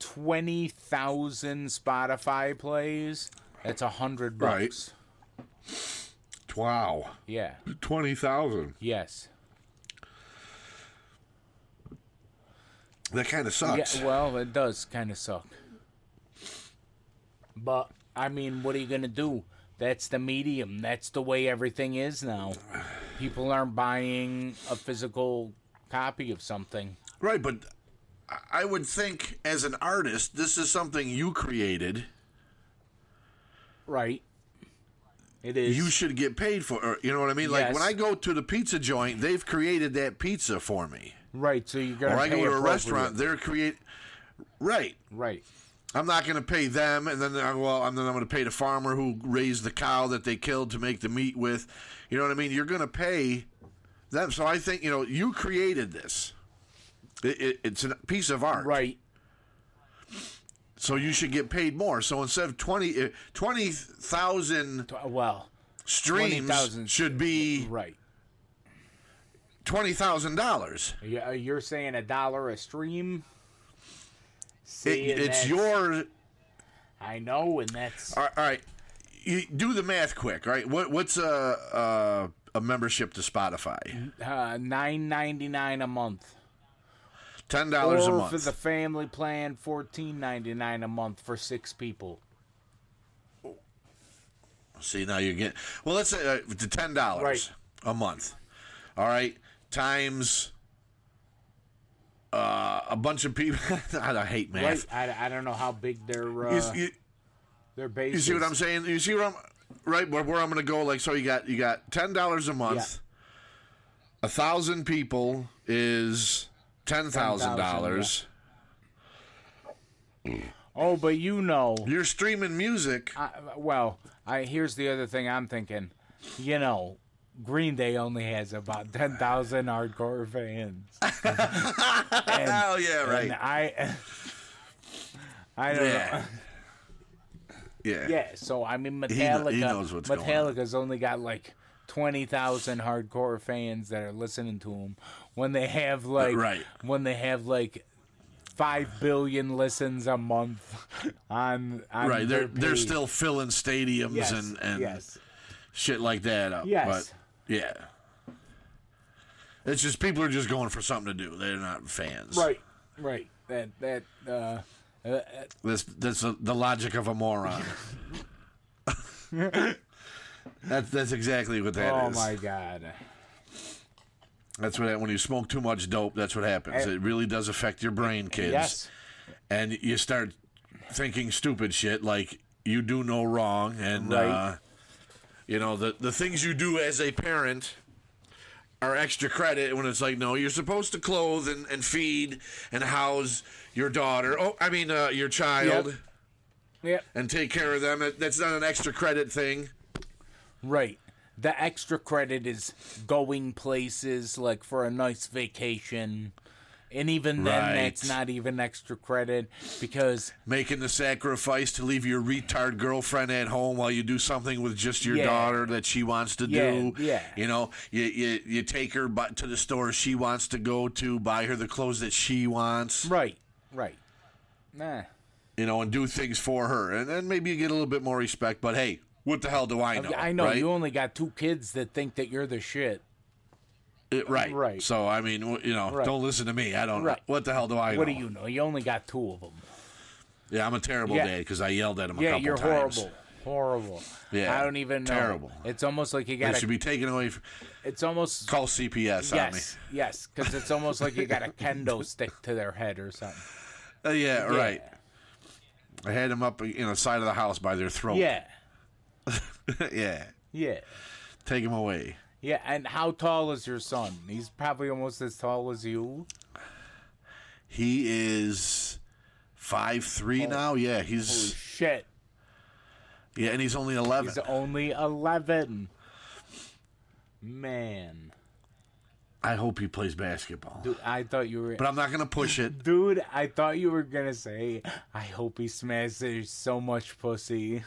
20,000 Spotify plays, that's a hundred bucks. Right.
Wow,
Yeah.
twenty thousand.
Yes.
That kind of sucks.
Yeah, well, it does kind of suck. But I mean, what are you gonna do? That's the medium. That's the way everything is now. People aren't buying a physical copy of something.
Right, but I- would think as an artist, this is something you created.
Right. It is.
You should get paid for. Or, you know what I mean? Like when I go to the pizza joint, they've created that pizza for me.
Right. So you're gonna.
Or I go to a restaurant, they're create. Right.
Right.
I'm not going to pay them, and then uh, well, and then I'm going to pay the farmer who raised the cow that they killed to make the meat with. You know what I mean? You're going to pay them. So I think you know you created this. It, it, it's a piece of art,
Right.
So you should get paid more. So instead of 20 uh, 20,000
Well.
streams
20,000
should be
Right.
Twenty thousand dollars.
You- uh, You're saying a dollar a stream? See, and
It's your
I know, and that's
all right, all right. You do the math quick, right? What what's a a, a membership to Spotify?
uh, nine ninety nine a month.
Ten dollars a month.
for the family plan, fourteen ninety nine a month for six people.
See now you're getting well. Let's say uh, the ten dollars.
Right.
a month. All right, times uh, a bunch of people. I hate
Right?
math.
I, I don't know how big their
You,
uh,
you,
their base.
you see what. I'm saying? You see where I'm right where, where I'm going to go? Like so, you got you got ten dollars a month. A thousand people is ten thousand dollars.
Oh, but you know,
You're streaming music.
I, well, I here's the other thing I'm thinking. You know, Green Day only has about ten thousand hardcore fans. and,
Oh yeah, right.
I, I don't
Yeah.
know.
Yeah.
Yeah, so I mean, Metallica.
he knows what's going on.
Metallica's only got like twenty thousand hardcore fans that are listening to them. When they have like,
Right.
when they have like five billion listens a month on, on
Right. They're they're still filling stadiums
yes,
and and
yes,
shit like that up.
Yes.
But yeah. It's just people are just going for something to do. They're not fans.
right, right. That that uh, uh,
That's that's the logic of a moron. that's that's exactly what that is.
oh my god.
That's what when you smoke too much dope. That's what happens.
Eh.
it really does affect your brain, kids.
Yes.
And you start thinking stupid shit like you do no wrong, and
Right.
uh, you know the the things you do as a parent are extra credit when it's like no you're supposed to clothe and, and feed and house your daughter oh i mean uh, your child
Yep. Yep.
and take care of them that's not an extra credit thing
Right. The extra credit is going places like for a nice vacation. And even then,
Right.
that's not even extra credit because
making the sacrifice to leave your retard girlfriend at home while you do something with just your
Yeah.
daughter that she wants to
Yeah,
do.
yeah.
You know, you, you you take her to the store she wants to go to, buy her the clothes that she wants.
right, right. Nah.
You know, and do things for her, and then maybe you get a little bit more respect. But hey, what the hell do I oh, know?
I know
right?
you only got two kids that think that you're the shit.
It- right,
Right.
So I mean, you know,
Right.
don't listen to me. I don't.
Right.
What the hell do I know?
What do you know? You only got two of them.
Yeah, I'm a terrible
Yeah.
dad because I yelled at him a
Yeah, you're
times.
horrible. Horrible.
Yeah,
I don't even know.
terrible.
It's almost like you got.
They
got
should be taken away. From,
It's almost.
call CPS on me.
Yes, yes, because it's almost like you got a kendo stick to their head or something.
Uh, yeah, right. I had them up in the side of the house by their throat.
Yeah,
yeah.
yeah.
Take them away.
Yeah, and how tall is your son? He's probably almost as tall as you.
He is five three oh. now. Yeah, he's Holy
shit.
yeah, and he's only eleven.
He's only 11. Man.
I hope he plays basketball,
Dude, I thought you were.
but I'm not gonna push it.
Dude, I thought you were gonna say, I hope he smashes so much pussy.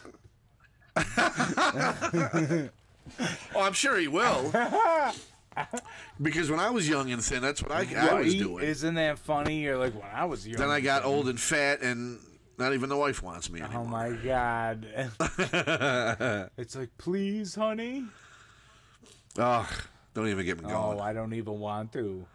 Oh, I'm sure he will. because when I was young and thin, that's what I, I was
Right?
doing.
Isn't that funny? You're like, when I was young.
Then I got old and fat, and not even the wife wants me
Oh
anymore.
my god. it's like, please, honey.
Ugh, don't even get me oh, going.
Oh, I don't even want to.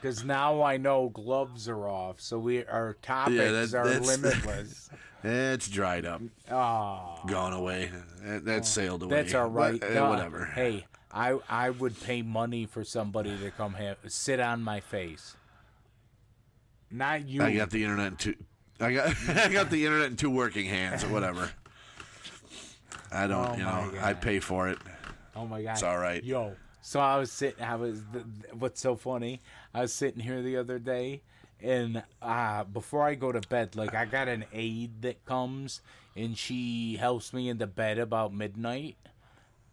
Because now I know gloves are off, so we our topics
that-
are
that's-
limitless.
It's dried up,
Ah,
gone away. That, that sailed away.
that's all right.
But, uh, whatever.
Hey, I I would pay money for somebody to come have sit on my face. Not you.
I got the internet in two. I got I got the internet in two working hands or whatever. I don't,
Oh
you know,
God.
I pay for it.
Oh my god.
It's all right.
Yo. So I was sitting. I was. What's so funny? I was sitting here the other day, and uh, before I go to bed, like I got an aide that comes and she helps me into bed about midnight,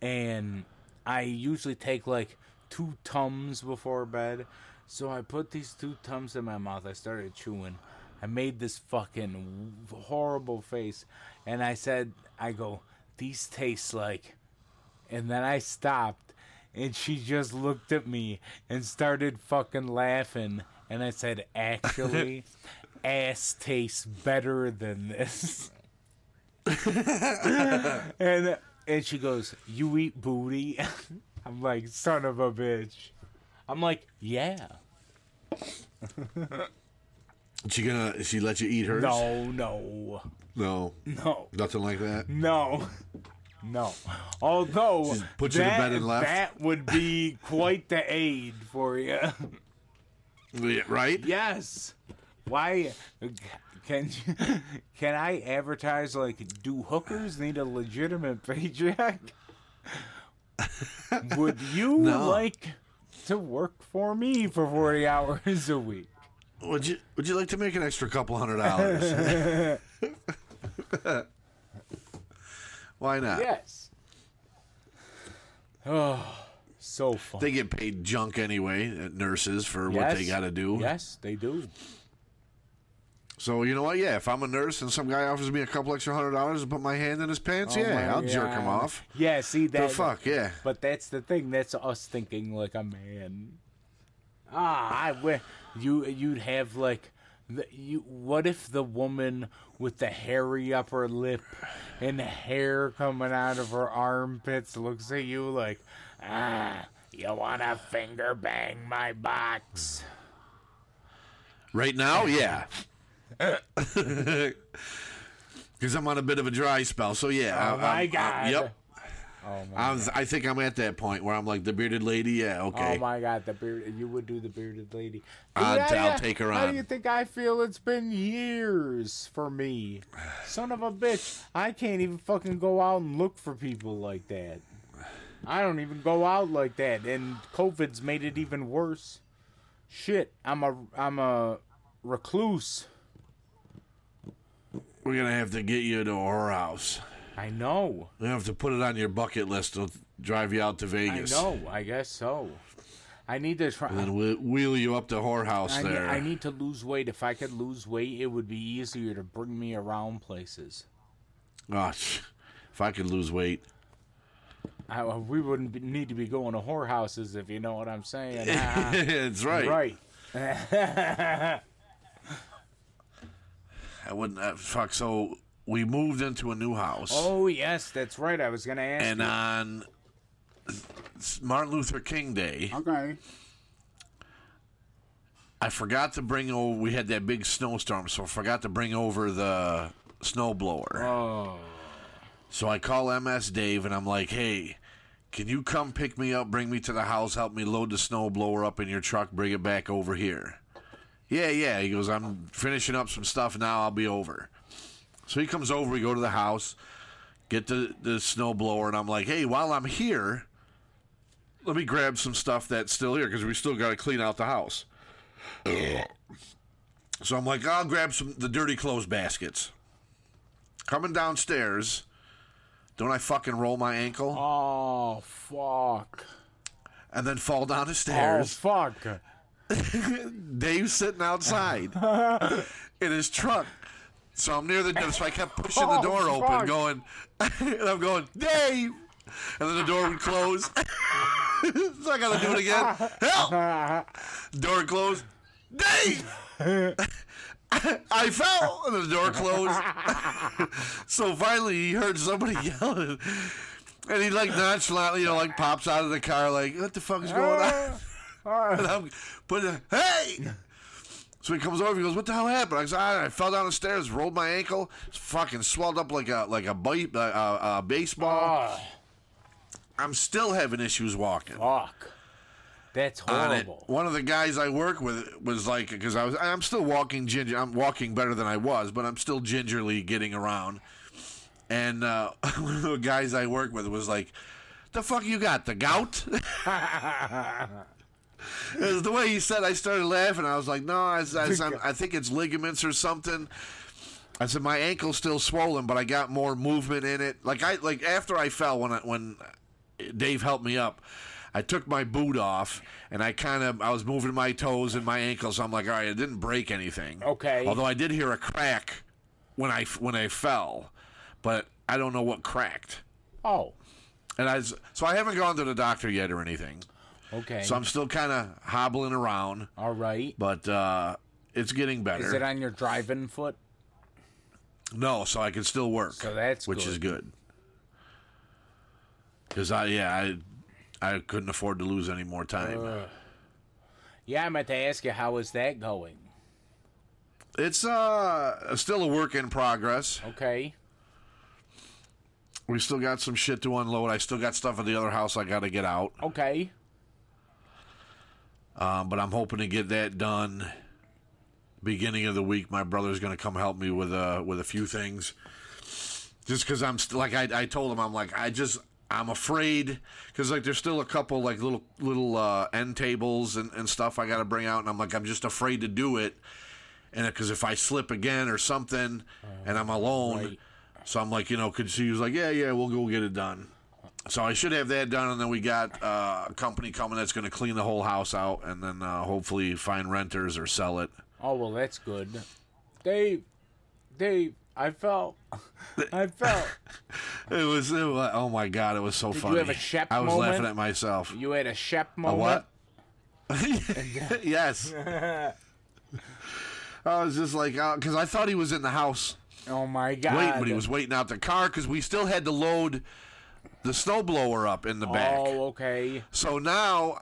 and I usually take like two tums before bed. So I put these two tums in my mouth. I started chewing. I made this fucking horrible face, and I said, "I go, these taste like." And then I stopped, and she just looked at me and started fucking laughing. And I said, "Actually, ass tastes better than this." and and she goes, "You eat booty?" I'm like, "Son of a bitch." I'm like, "Yeah."
Is she gonna? Is she let you eat hers?
No, no,
no,
no,
nothing like that.
no. No. Although
put you to
that,
bed and left?
that would be quite the aid for you.
Right?
yes. Why uh, can can I advertise like do hookers need a legitimate paycheck? would you
No.
like to work for me for 40 hours a week?
Would you Would you like to make an extra couple hundred dollars? Why not?
Yes. Oh, so fun.
They get paid junk anyway, uh, nurses, for what they got to do.
Yes, they do.
So you know what? Yeah, if I'm a nurse and some guy offers me a couple extra hundred dollars to put my hand in his pants, yeah,
Oh my
I'll jerk him off.
Yeah, see
The
that.
fuck, yeah.
But that's the thing. That's us thinking like a man. Ah, I wi- you you'd have like the, you. What if the woman with the hairy upper lip and the hair coming out of her armpits looks at you like, ah, you wanna finger bang my box?
Right now, yeah. Because I'm on a bit of a dry spell, so yeah.
Oh
I-
my
I'm- I'm-
god.
yep.
Oh my.
I'm, I think I'm at that point where I'm like the bearded lady. Yeah, okay.
Oh my god, the beard you would do the bearded lady.
I'll-
Dude,
I'll
I-
take her on.
How do you think I feel? It's been years for me. Son of a bitch. I can't even fucking go out and look for people like that. I don't even go out like that and COVID's made it even worse. Shit, I'm a I'm a recluse.
We're gonna have to get you to a whorehouse.
I know.
We have to put it on your bucket list to drive you out to Vegas.
I know. I guess so. I need to try
And then we'll wheel you up to whorehouse
I,
there.
I need to lose weight. If I could lose weight, it would be easier to bring me around places.
Gosh, if I could lose weight.
I, we wouldn't be, need to be going to whorehouses if you know what I'm saying.
That's right.
right.
I wouldn't. Uh, fuck. So we moved into a new house,
Oh yes, that's right. I was gonna ask.
and
you.
on Martin Luther King Day,
okay.
I forgot to bring over. We had that big snowstorm, so I forgot to bring over the snowblower.
Oh.
So I call MS Dave, and I'm like, "Hey, can you come pick me up, bring me to the house, help me load the snowblower up in your truck, bring it back over here?" Yeah, yeah. He goes, "I'm finishing up some stuff now. I'll be over." So he comes over. We go to the house, get the the snowblower, and I'm like, "Hey, while I'm here, let me grab some stuff that's still here because we still got to clean out the house." So I'm like, I'll grab some the dirty clothes baskets. Coming downstairs, don't I fucking roll my ankle
Oh fuck.
and then fall down the stairs.
Oh
stairs?
fuck.
Dave's sitting outside in his truck. So I'm near the door, so I kept pushing the
Oh,
door open, going, and I'm going, Dave! And then the door would close. so I gotta do it again. Help! Door closed. Dave! I fell, and the door closed. so finally, he heard somebody yelling, and he like nonchalantly, you know, like pops out of the car, like, "What the fuck is going on?" And I'm, but uh, hey. So he comes over. He goes, "What the hell happened?" I said, "I, fell down the stairs, rolled my ankle, it's fucking swelled up like a like a bite, uh, uh, a baseball.
Oh
I'm still having issues walking."
fuck. That's
on it.
horrible.
One of the guys I work with was like, because I was, I'm still walking ginger. I'm walking better than I was, but I'm still gingerly getting around. And uh, one of the guys I work with was like, "The fuck you got? The gout?" It was the way he said. I started laughing. I was like, "No, I, I, I think it's ligaments or something." I said my ankle's still swollen, but I got more movement in it. Like I like after I fell when I, when Dave helped me up, I took my boot off and I kind of I was moving my toes and my ankles. So I'm like, all right, it didn't break anything.
Okay.
Although I did hear a crack when I when I fell, but I don't know what cracked.
Oh.
And I was, so I haven't gone to the doctor yet or anything.
Okay.
So I'm still kind of hobbling around,
All right.
but uh, it's getting better.
Is it on your driving foot?
No, so I can still work.
So that's
which is
good.
good. Because I yeah I I couldn't afford to lose any more time.
Yeah, I meant to ask you how is that going?
It's uh still a work in progress.
Okay.
We still got some shit to unload. I still got stuff at the other house I got to get out.
Okay.
Um, but I'm hoping to get that done beginning of the week. My brother's going to come help me with uh with a few things. Just because I'm st- like I, I told him I'm like I just I'm afraid because like there's still a couple like little little uh, end tables and, and stuff I got to bring out and I'm like I'm just afraid to do it and because if I slip again or something and I'm alone,
right.
so I'm like you know could she was like yeah yeah we'll go get it done. So I should have that done, and then we got uh, a company coming that's going to clean the whole house out, and then uh, hopefully find renters or sell it.
Oh well, that's good. Dave, Dave, I felt, I felt.
It was, it was oh my god, it was so
you
funny.
have a Shep
I was
moment?
laughing at myself.
You had a Shep moment.
A what? yes. I was just like, because I thought he was in the house
Oh my god!
waiting, but he was waiting out the car because we still had to load the snowblower up in the back.
Oh, okay.
So now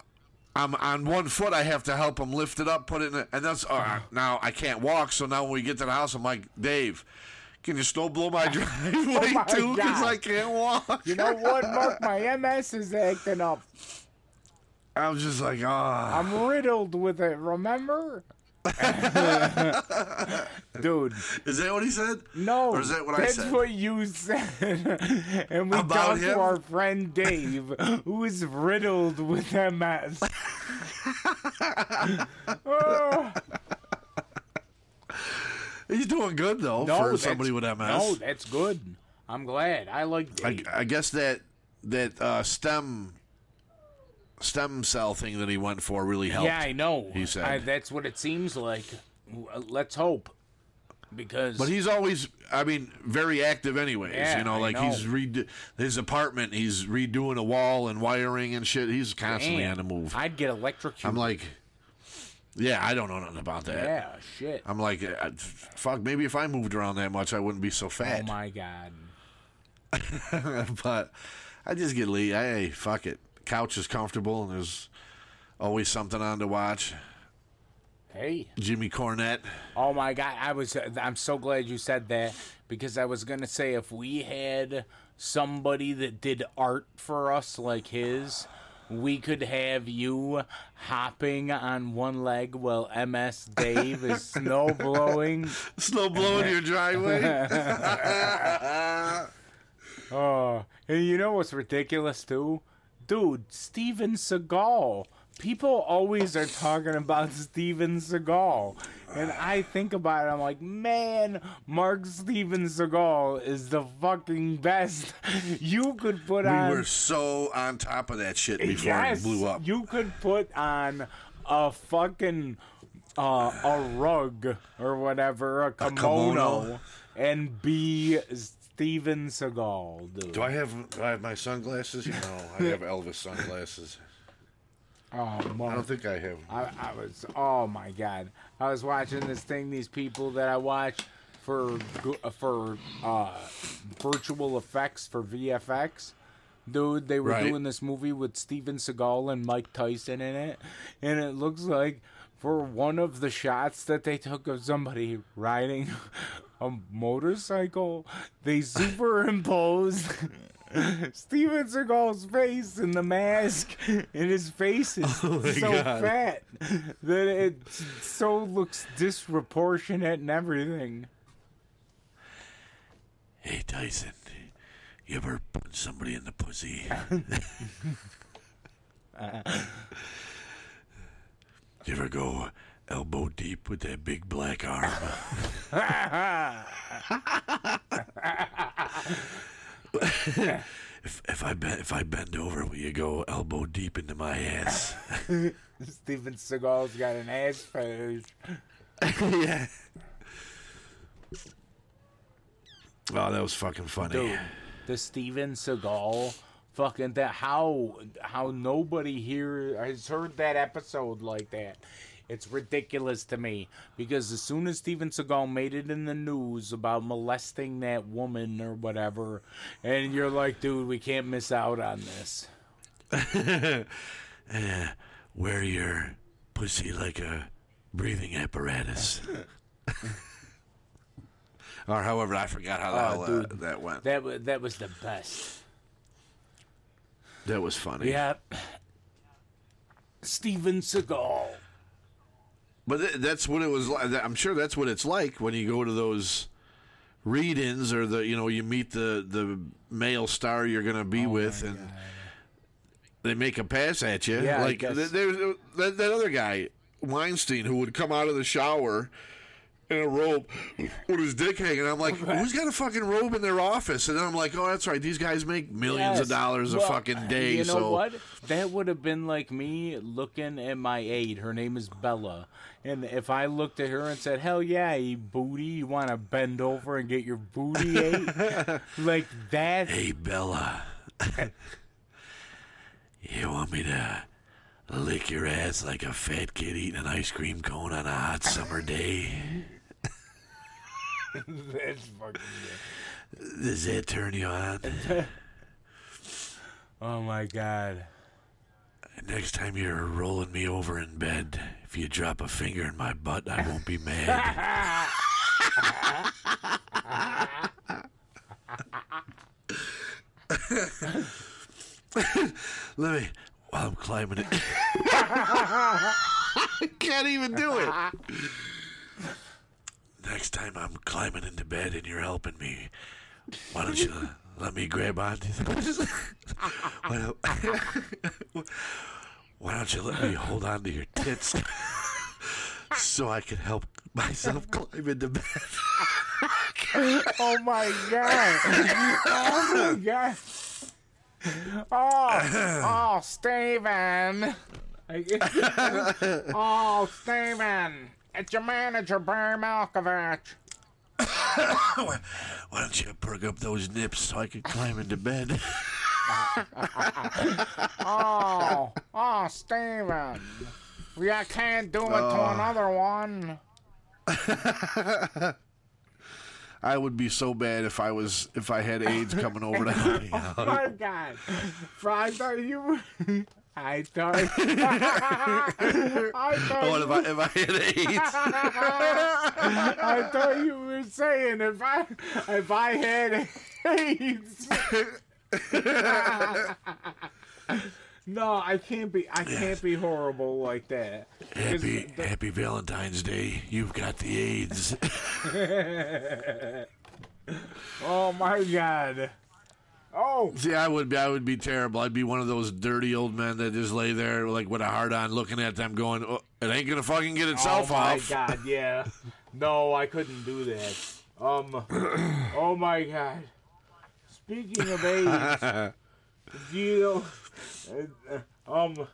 I'm on one foot. I have to help him lift it up, put it in, and that's uh, now I can't walk. So now when we get to the house, I'm like, Dave, can you snow blow my driveway
Oh
too? Because I can't walk.
You know what, Mark? My MS is acting up.
I was just like, ah.
I'm riddled with it. Remember? Dude,
Is that what he said?
no.
Or is that what I
that's
said?
what you said. and we
About
talked
him?
to our friend Dave, who is riddled with MS. Oh,
He's doing good though
no,
for somebody with MS.
No, that's good. I'm glad. I like
I, I guess that that uh, stem stem cell thing that he went for really helped.
yeah, I know.
he said.
I, that's what it seems like. Uh, Let's hope. Because
But he's always, I mean, very active anyways.
Yeah,
you know, like he's
know.
redo his apartment. He's redoing a wall and wiring and shit. He's constantly
Man,
on the move.
I'd get electrocuted.
I'm like, yeah, I don't know nothing about that.
yeah, shit.
I'm like, uh, fuck. Maybe if I moved around that much, I wouldn't be so fat.
Oh my god.
but I just get lazy. Hey, fuck it. Couch is comfortable and there's always something on to watch.
Hey.
Jimmy Cornette.
Oh my god, I was I'm so glad you said that because I was going to say if we had somebody that did art for us like his, we could have you hopping on one leg while MS Dave is snow blowing.
Snow blowing your driveway.
Oh, and you know what's ridiculous too? Dude, Steven Seagal. People always are talking about Steven Seagal. And I think about it, I'm like, man, Mark Steven Seagal is the fucking best. You could put
we
on We
were so on top of that shit before
yes,
it blew up.
You could put on a fucking uh, a rug or whatever, a kimono,
kimono.
and be Steven Seagal, dude.
Do I have do I have my sunglasses? No, I have Elvis sunglasses.
Oh,
I don't think I have.
I, I was oh my god I was watching this thing these people that I watch for for uh, virtual effects for VFX dude they were
Right.
doing this movie with Steven Seagal and Mike Tyson in it and it looks like for one of the shots that they took of somebody riding a motorcycle they superimposed Steven Seagal's face in the mask, and his face is
Oh
so
God.
fat that it so looks disproportionate and everything.
Hey Tyson, you ever punch somebody in the pussy? you ever go elbow deep with that big black arm? if if I bend if I bend over, will you go elbow deep into my ass?
Steven Seagal's got an ass fetish.
yeah. Oh, that was fucking funny.
Dude, the Steven Seagal fucking that how how nobody here has heard that episode like that. It's ridiculous to me because as soon as Steven Seagal made it in the news about molesting that woman or whatever, and you're like, dude, we can't miss out on this.
Wear your pussy like a breathing apparatus. or however I forgot how the
Oh,
hell uh, that went.
That wa- that was the best.
That was funny.
Yep. Steven Seagal.
But th- that's what it was like. I'm sure that's what it's like when you go to those read-ins or the you know you meet the the male star you're going to be
Oh
with and they make a pass at you.
Yeah,
like there's uh, that, that other guy Weinstein who would come out of the shower in a robe with his dick hanging. I'm like, who's got a fucking robe in their office? And then I'm like, oh, that's right. These guys make millions of
Yes.
dollars a fucking day.
You know
so
what? That would have been like me looking at my aide. Her name is Bella. And if I looked at her and said, Hell yeah, you booty, you want to bend over and get your booty ate? like that.
Hey, Bella. you want me to lick your ass like a fat kid eating an ice cream cone on a hot summer day?
That's fucking
Does that turn you on?
Oh my god.
Next time you're rolling me over in bed, if you drop a finger in my butt, I won't be mad. Let me, while I'm climbing it. I can't even do it. Next time I'm climbing into bed and you're helping me, why don't you let me grab onto why don't, why don't you let me hold on to your tits so I can help myself climb into bed?
Oh my god. oh my god. Oh, oh, Steven. oh, Steven. It's your manager, Barry Malkovich.
Why don't you perk up those nips so I can climb into bed?
Oh, oh, Steven. We I can't do it to oh. another one.
I would be so bad if I was if I had AIDS coming over to help me out.
Oh my god. Thought you. I thought. I thought.
What if I if I had AIDS?
I thought you were saying if I if I had AIDS. no, I can't be. I can't be horrible like that.
Happy
the-
Happy Valentine's Day. You've got the AIDS.
oh my god. Oh,
See, I would be I would be terrible. I'd be one of those dirty old men that just lay there like with a hard on, looking at them, going, oh, "It ain't gonna fucking get itself
oh my
off."
god, yeah. No, I couldn't do that. Um. oh my god. Speaking of AIDS, do you know? uh, um.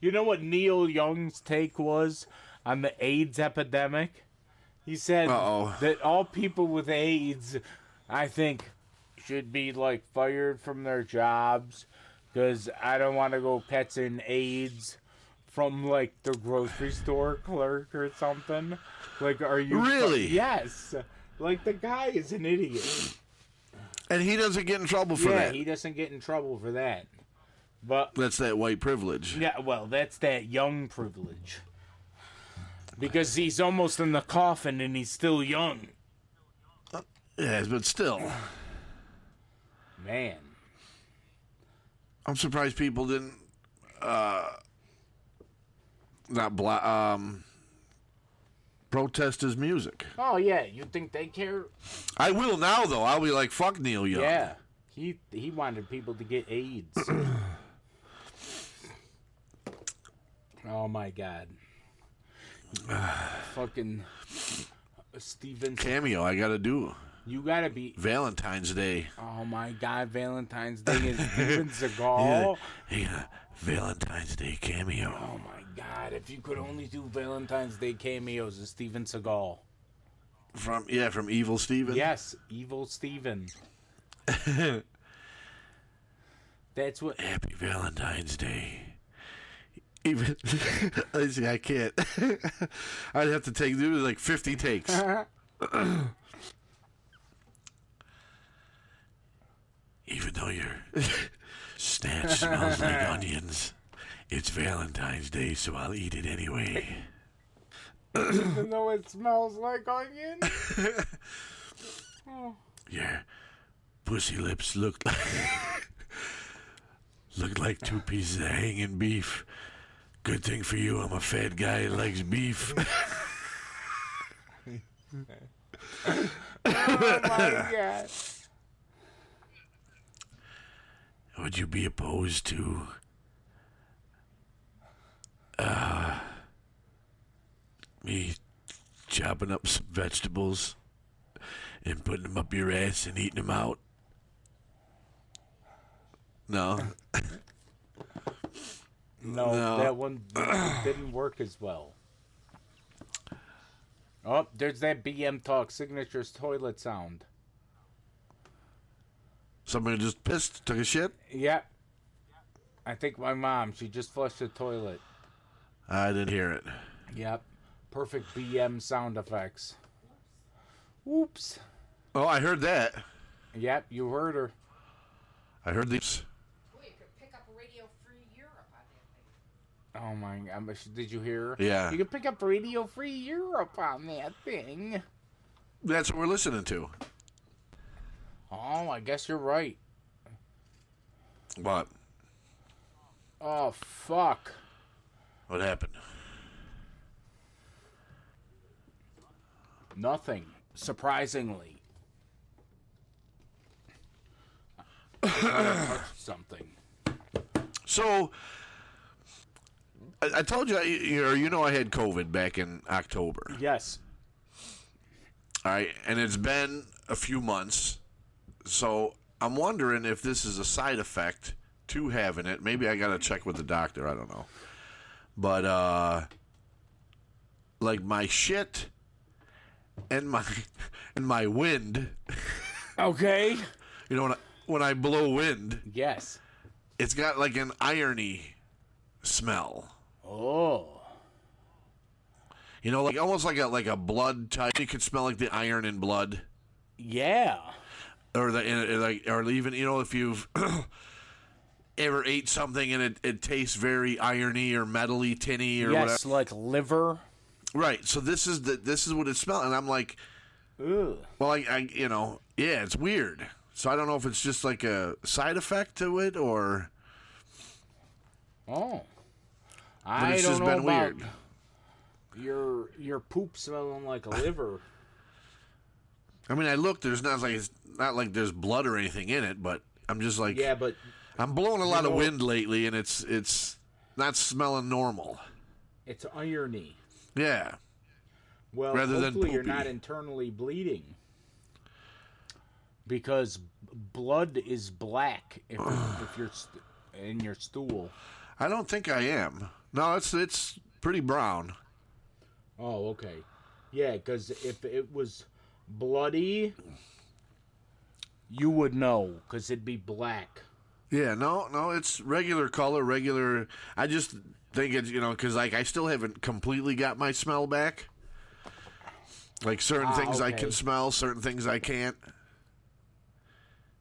You know what Neil Young's take was on the AIDS epidemic? He said
Uh-oh.
that all people with AIDS, I think, should be like fired from their jobs because I don't want to go catching AIDS from like the grocery store clerk or something. Like, are you fu-
Really?
yes. Like the guy is an idiot.
And he doesn't get in trouble for
yeah,
that.
he doesn't get in trouble for that. But
That's that white privilege.
yeah, well, that's that young privilege. Because he's almost in the coffin and he's still young.
Uh, yes, but still,
Man.
I'm surprised people didn't uh, not bla- um, protest his music.
Oh yeah, you think they care?
I will now, though. I'll be like, "Fuck Neil Young."
Yeah. He he wanted people to get AIDS. oh my god. Fucking Steven
Cameo, I got to do
you gotta be
Valentine's Day.
Oh my god, Valentine's Day is Steven Seagal.
Yeah, Valentine's Day cameo.
Oh my god, if you could only do Valentine's Day cameos as Steven Seagal.
From yeah, from Evil Steven.
Yes, evil Steven. That's what
Happy Valentine's Day. Even I see, I can't. I'd have to take do like fifty takes. Your snatch smells like onions, it's Valentine's Day, so I'll eat it anyway.
Even though it smells like onion.
Oh. Yeah, pussy lips look like look like two pieces of hanging beef. Good thing for you, I'm a fat guy who likes beef.
oh my god.
Would you be opposed to uh me chopping up some vegetables and putting them up your ass and eating them out? No.
No,
No.
that one didn't work as well. Oh, there's that BM Talk Signatures toilet sound.
Somebody just pissed, took a shit.
Yep. I think my mom, she just flushed the toilet.
I didn't hear it.
Yep. Perfect BM sound effects. Whoops.
Oh, I heard that.
Yep, you heard her.
I heard these.
Well, you could pick up Radio Free Europe on that thing.
Oh my god, did you hear?
Yeah.
You can pick up Radio Free Europe on that thing.
That's what we're listening to.
Oh, I guess you're right.
What?
Oh, fuck.
What happened?
Nothing. Surprisingly. I touched something.
So, I, I told you, you, you know, I had COVID back in October.
Yes.
All right, and it's been a few months. So I'm wondering if this is a side effect to having it. Maybe I got to check with the doctor. I don't know. But uh, like my shit and my and my wind.
Okay.
You know when I, when I blow wind,
Yes.
it's got like an irony smell.
Oh.
You know, like almost like a like a blood type. You could smell like the iron in blood,
Yeah.
Or the like, or even you know if you've ever ate something and it, it tastes very irony or metally, tinny or
Yes,
whatever.
like liver.
Right. So this is the this is what it smells, and I'm like,
Ugh.
well, I, I you know, yeah, it's weird. So I don't know if it's just like a side effect to it or
Oh. I
it's
don't
just
know
been
about
weird.
your your poop smelling like a liver.
I mean, I look. There's not like it's not like there's blood or anything in it, but I'm just like,
yeah, but
I'm blowing a lot of wind lately, and it's it's not smelling normal.
it's irony.
Yeah.
Well,
Rather than
hopefully you're not internally bleeding. Because blood is black if, if you're st- in your stool.
I don't think I am. No, it's it's pretty brown.
Oh, okay. Yeah, because if it was bloody, you would know, because it'd be black.
Yeah, no, no, it's regular color, regular. I just think it's you know because like I still haven't completely got my smell back. Like certain
Ah,
things I can smell, certain things I can't.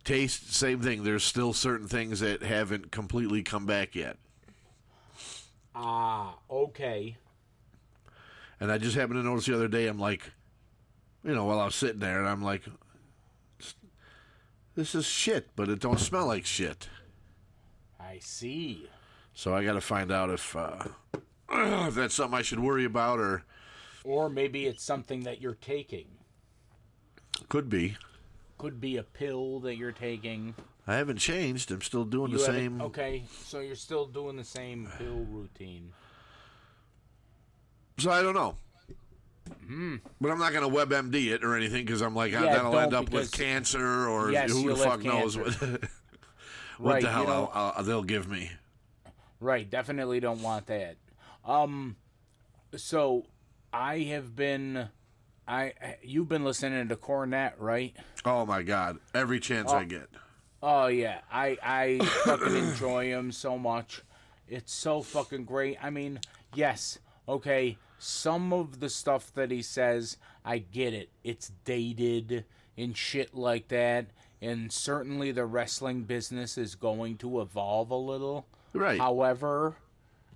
Taste, same thing. There's still certain things that haven't completely come back yet.
Ah, okay.
And I just happened to notice the other day, I'm like, you know, while I was sitting there, and I'm like, this is shit, but it don't smell like shit.
I see.
So I got to find out if, uh, if that's something I should worry about, or
Or maybe it's something that you're taking.
could be.
Could be a pill that you're taking.
I haven't changed. I'm still doing
You
the same.
Okay, so you're still doing the same pill routine.
So I don't know. But I'm not going to WebMD it or anything because I'm like.
Yeah,
that'll end up with cancer or
Yes,
who the fuck knows what, what
Right,
the
you
hell
know-
I'll, I'll, they'll give me.
Right, definitely don't want that. Um, so I have been, I you've been listening to Cornette, right?
Oh my God. Every chance I get.
Oh yeah, I I fucking enjoy him so much. It's so fucking great. I mean, yes, okay. Some of the stuff that he says, I get it. It's dated and shit like that. And certainly the wrestling business is going to evolve a little.
Right.
However,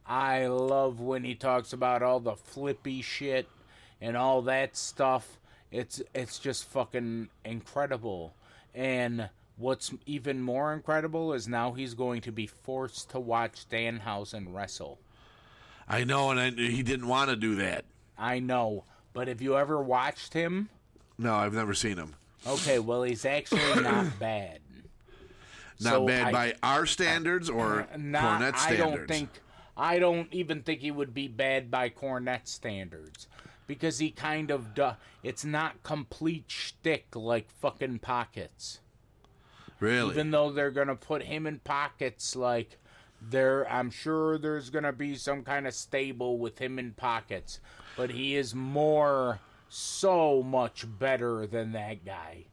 I love when he talks about all the flippy shit and all that stuff. It's it's just fucking incredible. And what's even more incredible is now he's going to be forced to watch Danhausen wrestle.
I know, and I, he didn't want to do that.
I know, but have you ever watched him?
No, I've never seen him.
Okay, well he's actually not bad.
Not
So
bad
I-
by our standards or uh,
Not,
Cornette
I don't think. I don't even think he would be bad by Cornette standards because he kind of. Do, it's not complete shtick like fucking pockets.
really.
Even though they're gonna put him in pockets, like there, I'm sure there's gonna be some kind of stable with him in pockets, but he is more, so much better than that guy.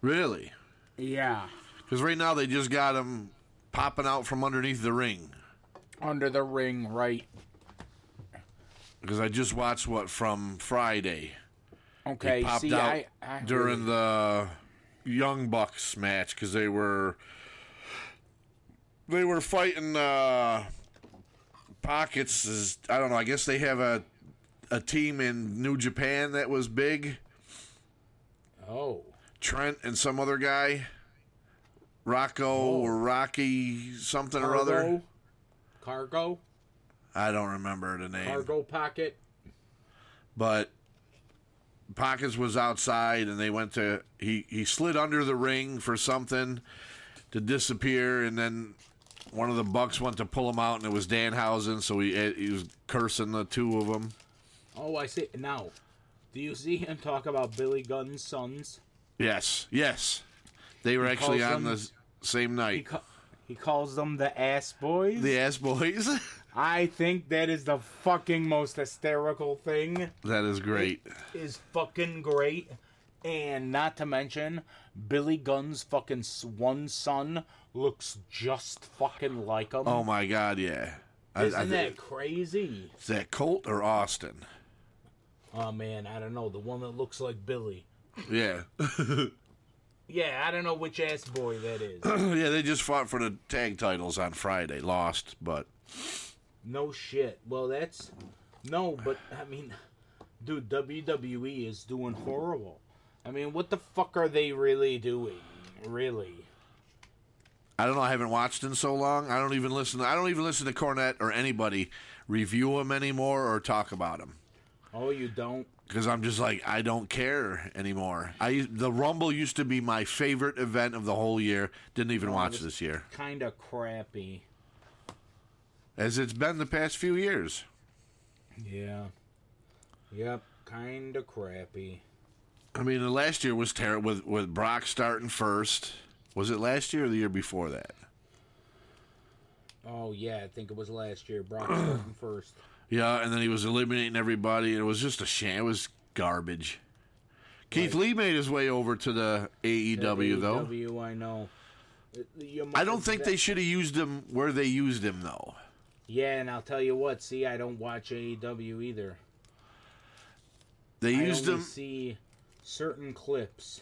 really.
Yeah,
Because right now they just got him popping out from underneath the ring.
under the ring, right?
Because I just watched what from Friday.
Okay,
He popped
see,
out
I, I
during the Young Bucks match because they were they were fighting uh, pockets. Is I don't know. I guess they have a a team in New Japan that was big.
Oh,
Trent and some other guy, Rocco or Rocky something or other.
cargo, cargo,
I don't remember the name.
cargo pocket.
but Pockets was outside and they went to he he slid under the ring for something to disappear and then one of the bucks went to pull him out and it was Danhausen so he eh, he was cursing the two of them.
Oh, I see. Now, do you see him talk about Billy Gunn's sons?
Yes, yes. They were actually on
them-
the same
He
night.
ca- he calls them the ass boys.
The ass boys.
I think that is the fucking most hysterical thing.
that is great.
Is fucking great, and not to mention Billy Gunn's fucking one son looks just fucking like him.
Oh my god, yeah.
Isn't
I,
that crazy?
is that Colt or Austin?
Oh man, I don't know. The one that looks like Billy.
Yeah.
Yeah, I don't know which ass boy that is.
yeah, they just fought for the tag titles on Friday. Lost, but
No shit. Well, that's no, but I mean, dude, WWE is doing horrible. I mean, what the fuck are they really doing? Really?
I don't know. I haven't watched in so long. I don't even listen. I don't even listen to Cornette or anybody review him anymore or talk about him
Oh, you don't?
because I'm just like I don't care anymore. I the Rumble used to be my favorite event of the whole year. Didn't even watch this year,
Kind of crappy.
as it's been the past few years.
Yeah. Yep. Kind of crappy.
I mean, the last year was terrible with with Brock starting first. Was it last year or the year before that?
Oh yeah, I think it was last year. Brock starting first.
Yeah, and then he was eliminating everybody. and It was just a sham. It was garbage. Keith Lee made his way over to the AEW though.
AEW, I know.
I don't think they should have used him where they used him though.
Yeah, and I'll tell you what. See, I don't watch AEW either.
They
I
used him.
see certain clips.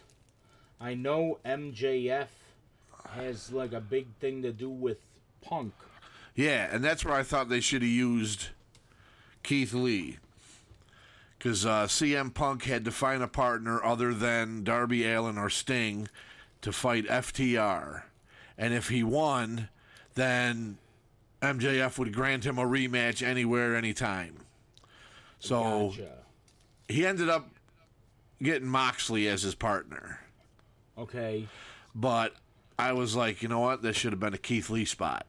I know MJF has like a big thing to do with Punk.
Yeah, and that's where I thought they should have used Keith Lee. Because uh, CM Punk had to find a partner other than Darby Allin or Sting to fight FTR. And if he won, then MJF would grant him a rematch anywhere, anytime. So
Gotcha.
he ended up getting Moxley as his partner.
Okay.
But I was like, you know what? This should have been a Keith Lee spot.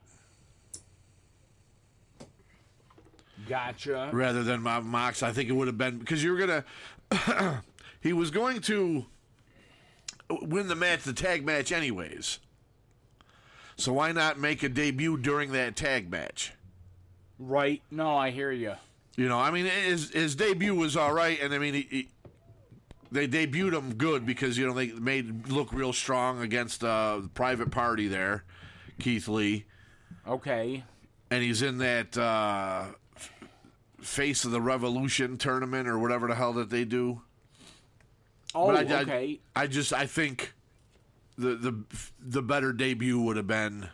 Gotcha.
rather than Mo- Mox. I think it would have been because you were gonna. he was going to win the match, the tag match, anyways. So why not make a debut during that tag match?
Right. No, I hear you.
You know, I mean, his his debut was all right, and I mean, he, they debuted him good because you know they made look real strong against uh, the private party there, Keith Lee,
Okay.
and he's in that uh, face of the Revolution tournament or whatever the hell that they do.
Oh,
But I, I-
okay.
I, just I think the the the better debut would have been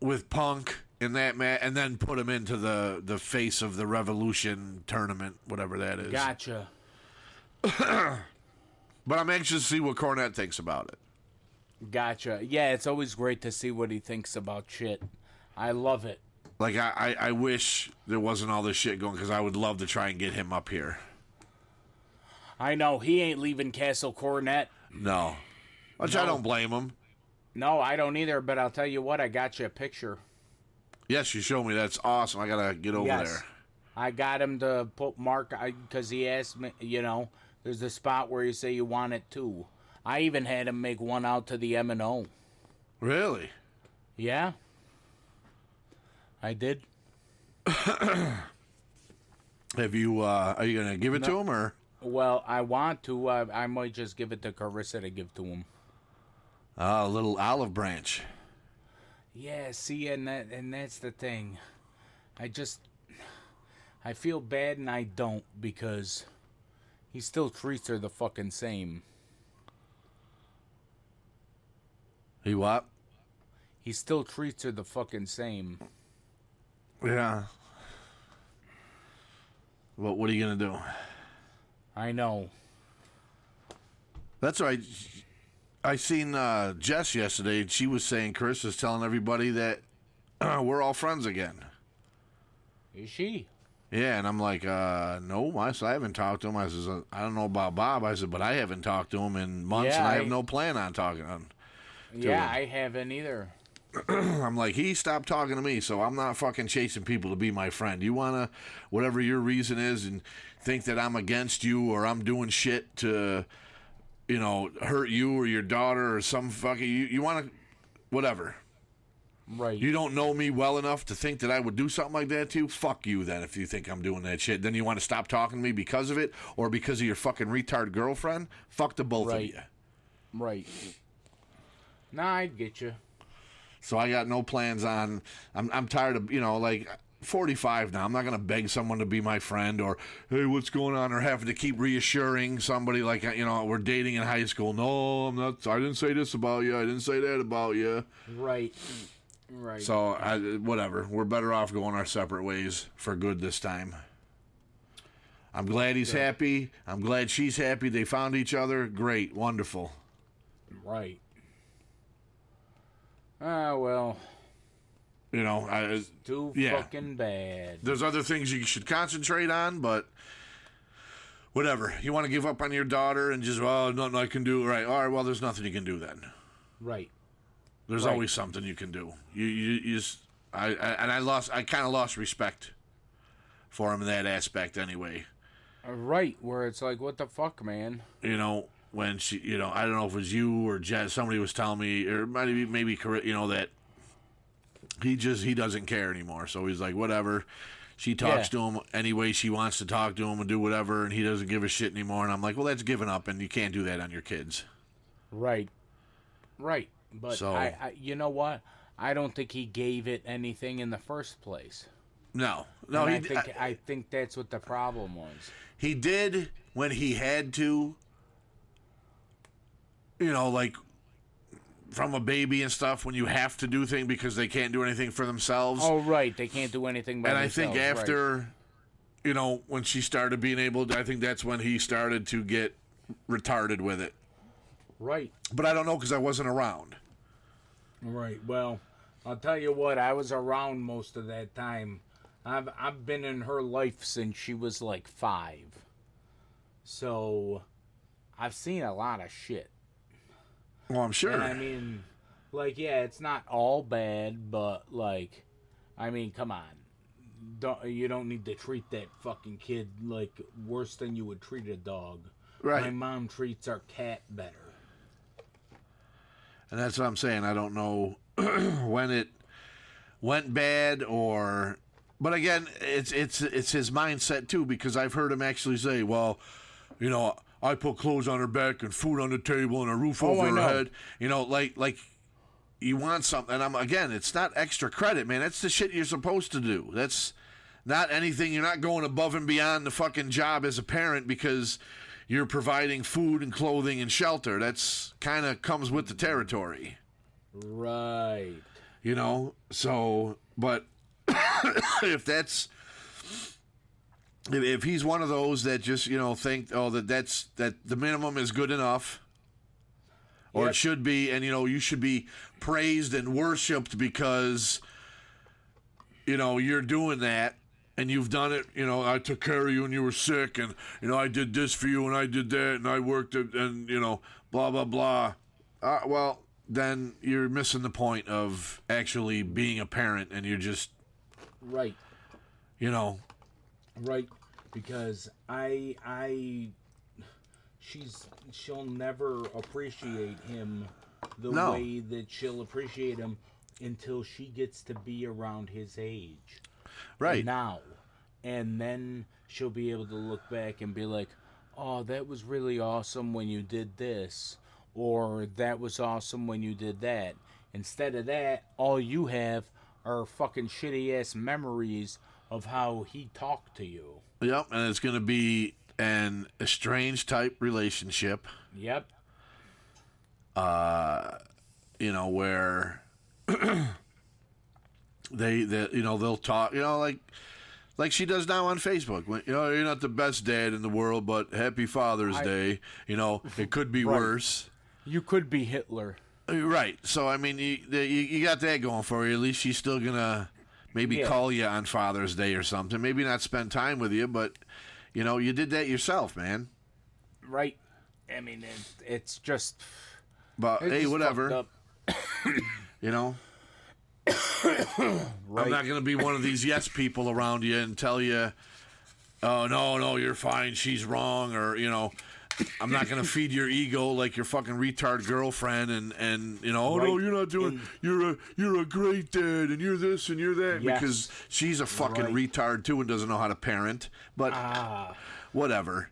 with Punk in that match, and then put him into the the face of the Revolution tournament, whatever that is.
Gotcha.
But I'm anxious to see what Cornette thinks about it.
Gotcha. Yeah, it's always great to see what he thinks about shit. I love it.
Like I, I, I wish there wasn't all this shit going because I would love to try and get him up here.
I know he ain't leaving Castle Cornette.
No, which I don't blame him.
No, I don't either. But I'll tell you what, I got you a picture.
Yes, you showed me. That's awesome. I gotta get over
yes,
there.
I got him to put Mark because he asked me. You know, there's the spot where you say you want it too. I even had him make one out to the M and O.
Really?
Yeah, I did.
Have you? uh Are you gonna give it to him or?
Well, I want to. Uh, I might just give it to Carissa to give to him.
Uh, a little olive branch.
Yeah, see, and that and that's the thing. I just I feel bad and I don't because he still treats her the fucking same.
He what?
He still treats her the fucking same.
Yeah. But what are you gonna do?
I know.
That's right. I seen uh, Jess yesterday, and she was saying Chris is telling everybody that we're all friends again.
Is she?
Yeah, and I'm like, uh, no, I, said, I haven't talked to him. I says, uh, I don't know about Bob. I said, but I haven't talked to him in months,
Yeah,
and I,
I-
have no plan on talking to him.
Yeah,
him.
I haven't either.
I'm like, he stopped talking to me, so I'm not fucking chasing people to be my friend. You wanna, whatever your reason is, and think that I'm against you or I'm doing shit to, you know, hurt you or your daughter or some fucking you. You wanna, whatever.
Right.
You don't know me well enough to think that I would do something like that to you. Fuck you, then. If you think I'm doing that shit, then you want to stop talking to me because of it or because of your fucking retard girlfriend. Fuck the both
Right.
of you.
right. Nah, I get you.
So I got no plans on. I'm I'm tired of you know like 45 now. I'm not gonna beg someone to be my friend or hey, what's going on, or having to keep reassuring somebody like you know we're dating in high school. No, I'm not. I didn't say this about you. I didn't say that about you.
Right. Right.
So I, whatever. We're better off going our separate ways for good this time. I'm glad he's happy. I'm glad she's happy. They found each other. Great, wonderful.
right. Ah, well,
You know, I,
too
Yeah.
fucking bad.
there's other things you should concentrate on, but whatever. You want to give up on your daughter and just, well, nothing I can do. Right. All right. Well, there's nothing you can do then.
Right.
There's
Right.
always something you can do. You, you, you just, I, I, and I lost, I kind of lost respect for him in that aspect anyway.
Uh, Right. Where it's like, what the fuck, man?
You know, when she, you know, I don't know if it was you or Jess, somebody was telling me, or maybe, maybe, you know, that he just, he doesn't care anymore. So he's like, whatever. She talks
Yeah.
to him any way she wants to talk to him and do whatever, and he doesn't give a shit anymore. And I'm like, well, that's giving up, and you can't do that on your kids.
Right. Right. But
So-
I, I, you know what? I don't think he gave it anything in the first place.
No, no, he,
I think I, think that's what the problem was.
he did when he had to. You know, like from a baby and stuff, when you have to do things because they can't do anything for themselves.
Oh, right. They can't do anything by
and I think
themselves, right.
after, you know, when she started being able, to, I think that's when he started to get retarded with it.
Right.
But I don't know because I wasn't around.
Right. Well, I'll tell you what. I was around most of that time. I've I've been in her life since she was like five. So, I've seen a lot of shit.
Well, I'm sure.
And I mean, like, yeah, it's not all bad, but like, I mean, come on, don't you don't need to treat that fucking kid like worse than you would treat a dog.
Right.
My mom treats our cat better.
And that's what I'm saying. I don't know when it went bad or but again, it's it's it's his mindset too because I've heard him actually say, "Well, you know, I put clothes on her back and food on the table and a roof
Oh,
over her head." You know, like like you want something and I'm again, it's not extra credit, man. That's the shit you're supposed to do. That's not anything you're not going above and beyond the fucking job as a parent because you're providing food and clothing and shelter. That's kind of comes with the territory.
Right.
You know, so but if that's if, he's one of those that just you know think oh that that's that the minimum is good enough or
Yep.
it should be and you know you should be praised and worshipped because you know you're doing that and you've done it you know i took care of you when you were sick and you know i did this for you and i did that and i worked it and you know blah blah blah uh, well then you're missing the point of actually being a parent and you're just
Right.
you know
Right. Because I I she's she'll never appreciate him the
No.
way that she'll appreciate him until she gets to be around his age.
Right
now. And then she'll be able to look back and be like, oh, that was really awesome when you did this. Or that was awesome when you did that. Instead of that, all you have are fucking shitty ass memories of how he talked to you.
Yep, and it's going to be an estranged type relationship,
Yep.
Uh, you know, where they that you know they'll talk, you know, like like she does now on Facebook. When, you know, you're not the best dad in the world, but happy Father's
I-
Day. You know, it could be
Right.
worse.
You could be Hitler.
Uh, right. So I mean, you, you you got that going for you. At least she's still gonna maybe
Yeah.
call you on Father's Day or something. Maybe not spend time with you, but you know, you did that yourself, man.
Right. I mean, it, it's just.
But
it's
hey,
just
whatever. You know.
Right.
I'm not going to be one of these yes people around you and tell you, oh, no, no, you're fine, she's wrong, or, you know, I'm not going to feed your ego like your fucking retard girlfriend and, and you know, oh, no, you're not doing, you're a, you're a great dad and you're this and you're that
Yes.
because she's a fucking
Right.
retard too and doesn't know how to parent. But
Ah.
whatever.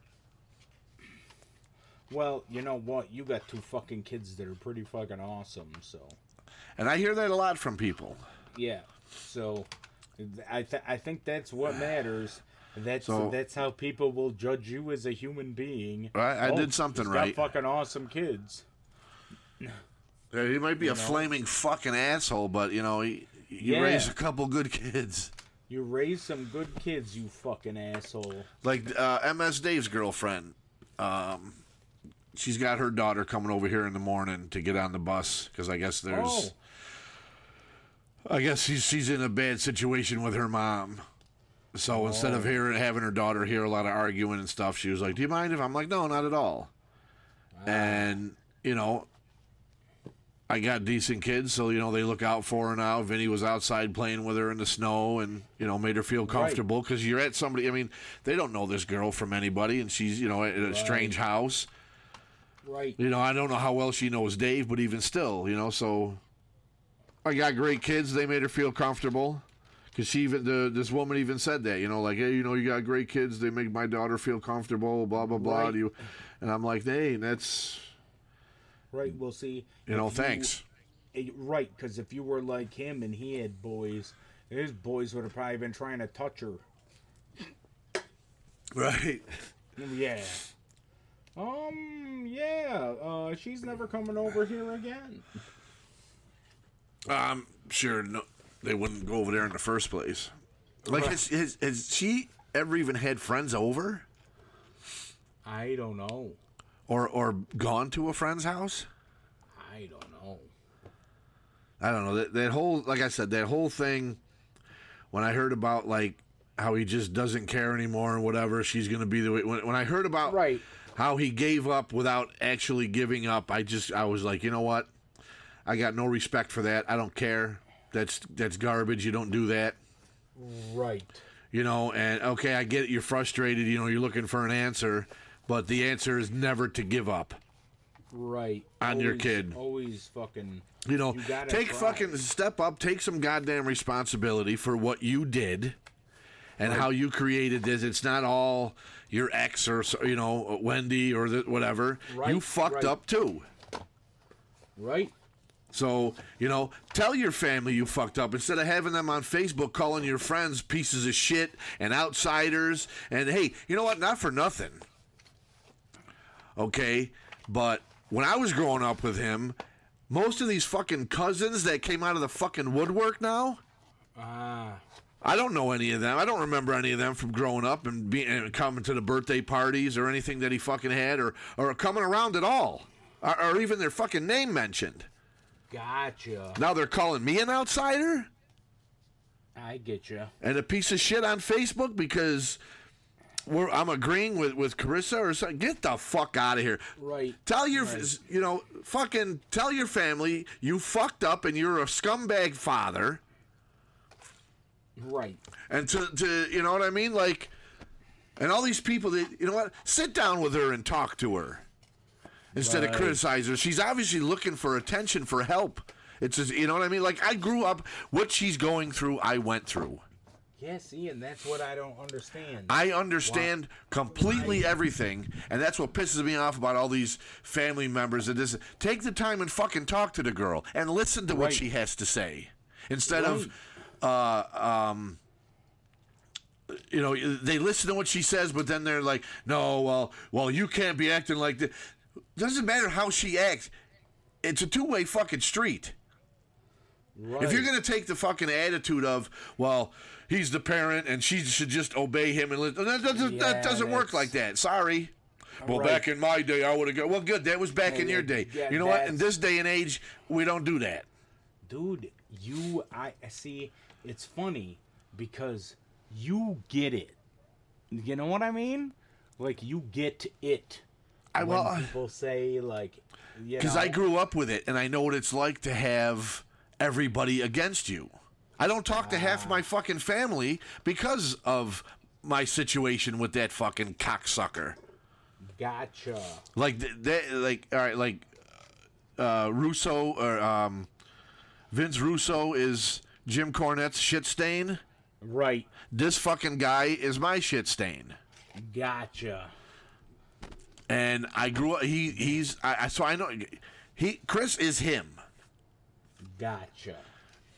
Well, you know what? You got two fucking kids that are pretty fucking awesome, so.
And I hear that a lot from people.
Yeah. So, I th- I think that's what matters. That's
So-
that's how people will judge you as a human being.
Right, I
Oh,
did something right.
Got fucking awesome kids.
He might be a flaming fucking asshole, but, you know, he, you
Yeah.
raise a couple good kids.
You raise some good kids, you fucking asshole.
like uh, MS Dave's girlfriend. Um, she's got her daughter coming over here in the morning to get on the bus because I guess there's.
Oh.
I guess she's she's in a bad situation with her mom. So oh. instead of hearing having her daughter hear a lot of arguing and stuff, she was like, "Do you mind if I'm like, no, not at all." Ah. And you know, I got decent kids, so you know they look out for her now. Vinny was outside playing with her in the snow, and you know made her feel comfortable because you're at somebody. I mean, they don't know this girl from anybody, and she's you know at a strange house.
Right.
You know, I don't know how well she knows Dave, but even still, you know, so I got great kids. They made her feel comfortable. Because she even the this woman even said that, you know, like, hey, you know, you got great kids. They make my daughter feel comfortable. Blah blah blah.
Right.
You? And I'm like, hey, that's
Right. We'll see.
you know, thanks.
eh, Right, because if you were like him and he had boys, his boys would have probably been trying to touch her.
Right.
Yeah. Um. Yeah. Uh. She's never coming over here again.
I'm sure no, they wouldn't go over there in the first place. Like, has, has, has she ever even had friends over,
I don't know.
or or gone to a friend's house?
I don't know.
I don't know that that whole like I said that whole thing. When I heard about like how he just doesn't care anymore and whatever, she's gonna be the way. When, when I heard about
Right.
how he gave up without actually giving up, I just I was like, you know what? I got no respect for that. I don't care. That's that's garbage. You don't do that.
Right.
You know, and okay, I get it. You're frustrated. You know, you're looking for an answer, but the answer is never to give up.
Right.
On your kid.
Always fucking.
You know,
You
take
try.
fucking step up, take some goddamn responsibility for what you did and how you created this. It's not all your ex or you know Wendy or the, whatever. you fucked
right.
up too.
Right.
So you know, tell your family you fucked up instead of having them on Facebook calling your friends pieces of shit and outsiders. And hey, you know what? Not for nothing. Okay, but when I was growing up with him, most of these fucking cousins that came out of the fucking woodwork now.
Ah.
I don't know any of them. I don't remember any of them from growing up and being and coming to the birthday parties or anything that he fucking had or or coming around at all, or, or even their fucking name mentioned.
Gotcha.
Now they're calling me an outsider
I get you.
and a piece of shit on Facebook because we're, I'm agreeing with with Carissa or something. Get the fuck out of here.
Right.
Tell your,
Right.
you know, fucking tell your family you fucked up and you're a scumbag father.
Right.
And to, to you know what I mean? Like, and all these people that, you know what? Sit down with her and talk to her instead of
Right.
criticize her. She's obviously looking for attention, for help. It's just, you know what I mean? Like, I grew up, what she's going through, I went through.
Yes, Ian, that's what I don't understand.
I understand completely everything, and that's what pisses me off about all these family members. That this, take the time and fucking talk to the girl and listen to what she has to say, instead of, uh, um, you know, they listen to what she says, but then they're like, no, well, well, you can't be acting like that. Doesn't matter how she acts. It's a two way fucking street.
right.
If you're to take the fucking attitude of, well, he's the parent and she should just obey him and listen, that doesn't,
Yeah,
that doesn't work like that. Sorry. Well,
Right.
back in my day, I would have gone. Well, good. That was back
Yeah,
in your day.
yeah,
you know what? In this day and age, we don't do that.
dude you i see it's funny because you get it you know what i mean like you get it
I
when
well,
people say like you
because
know,
I grew up with it, and I know what it's like to have everybody against you. I don't talk to
Ah.
half my fucking family because of my situation with that fucking cocksucker.
gotcha
Like that, like all right, like uh, Russo or um, Vince Russo is Jim Cornette's shit stain.
right
This fucking guy is my shit stain.
gotcha
And I grew up. He he's I, I so I know he Chris is him.
gotcha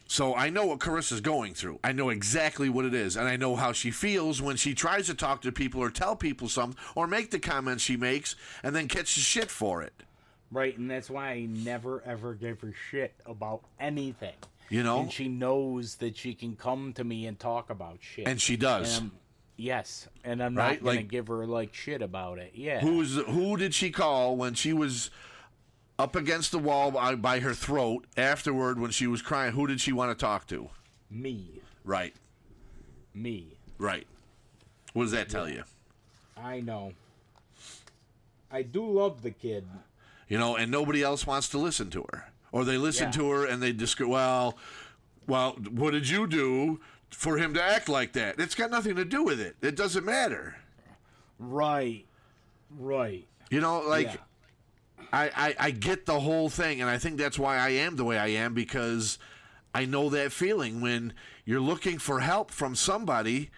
So I know what Carissa's going through. I know exactly what it is, and I know how she feels when she tries to talk to people or tell people something or make the comments she makes, and then catches shit for it.
right and that's why i never ever give her shit about anything
You know?
and she knows that she can come to me and talk about shit
And she does.
And yes and i'm
Right,
not gonna
like-
give her like shit about it yeah
Who's who did she call when she was up against the wall by, by her throat afterward when she was crying? Who did she want to talk to?
me
Right,
me
right. What does that tell you?
I know. I do love the kid.
You know, and nobody else wants to listen to her, or they listen
Yeah.
to her and they just go, "Well, well, what did you do for him to act like that?" It's got nothing to do with it. It doesn't matter.
Right. Right.
You know, like
Yeah.
I, I I get the whole thing, and I think that's why I am the way I am because I know that feeling when you're looking for help from somebody.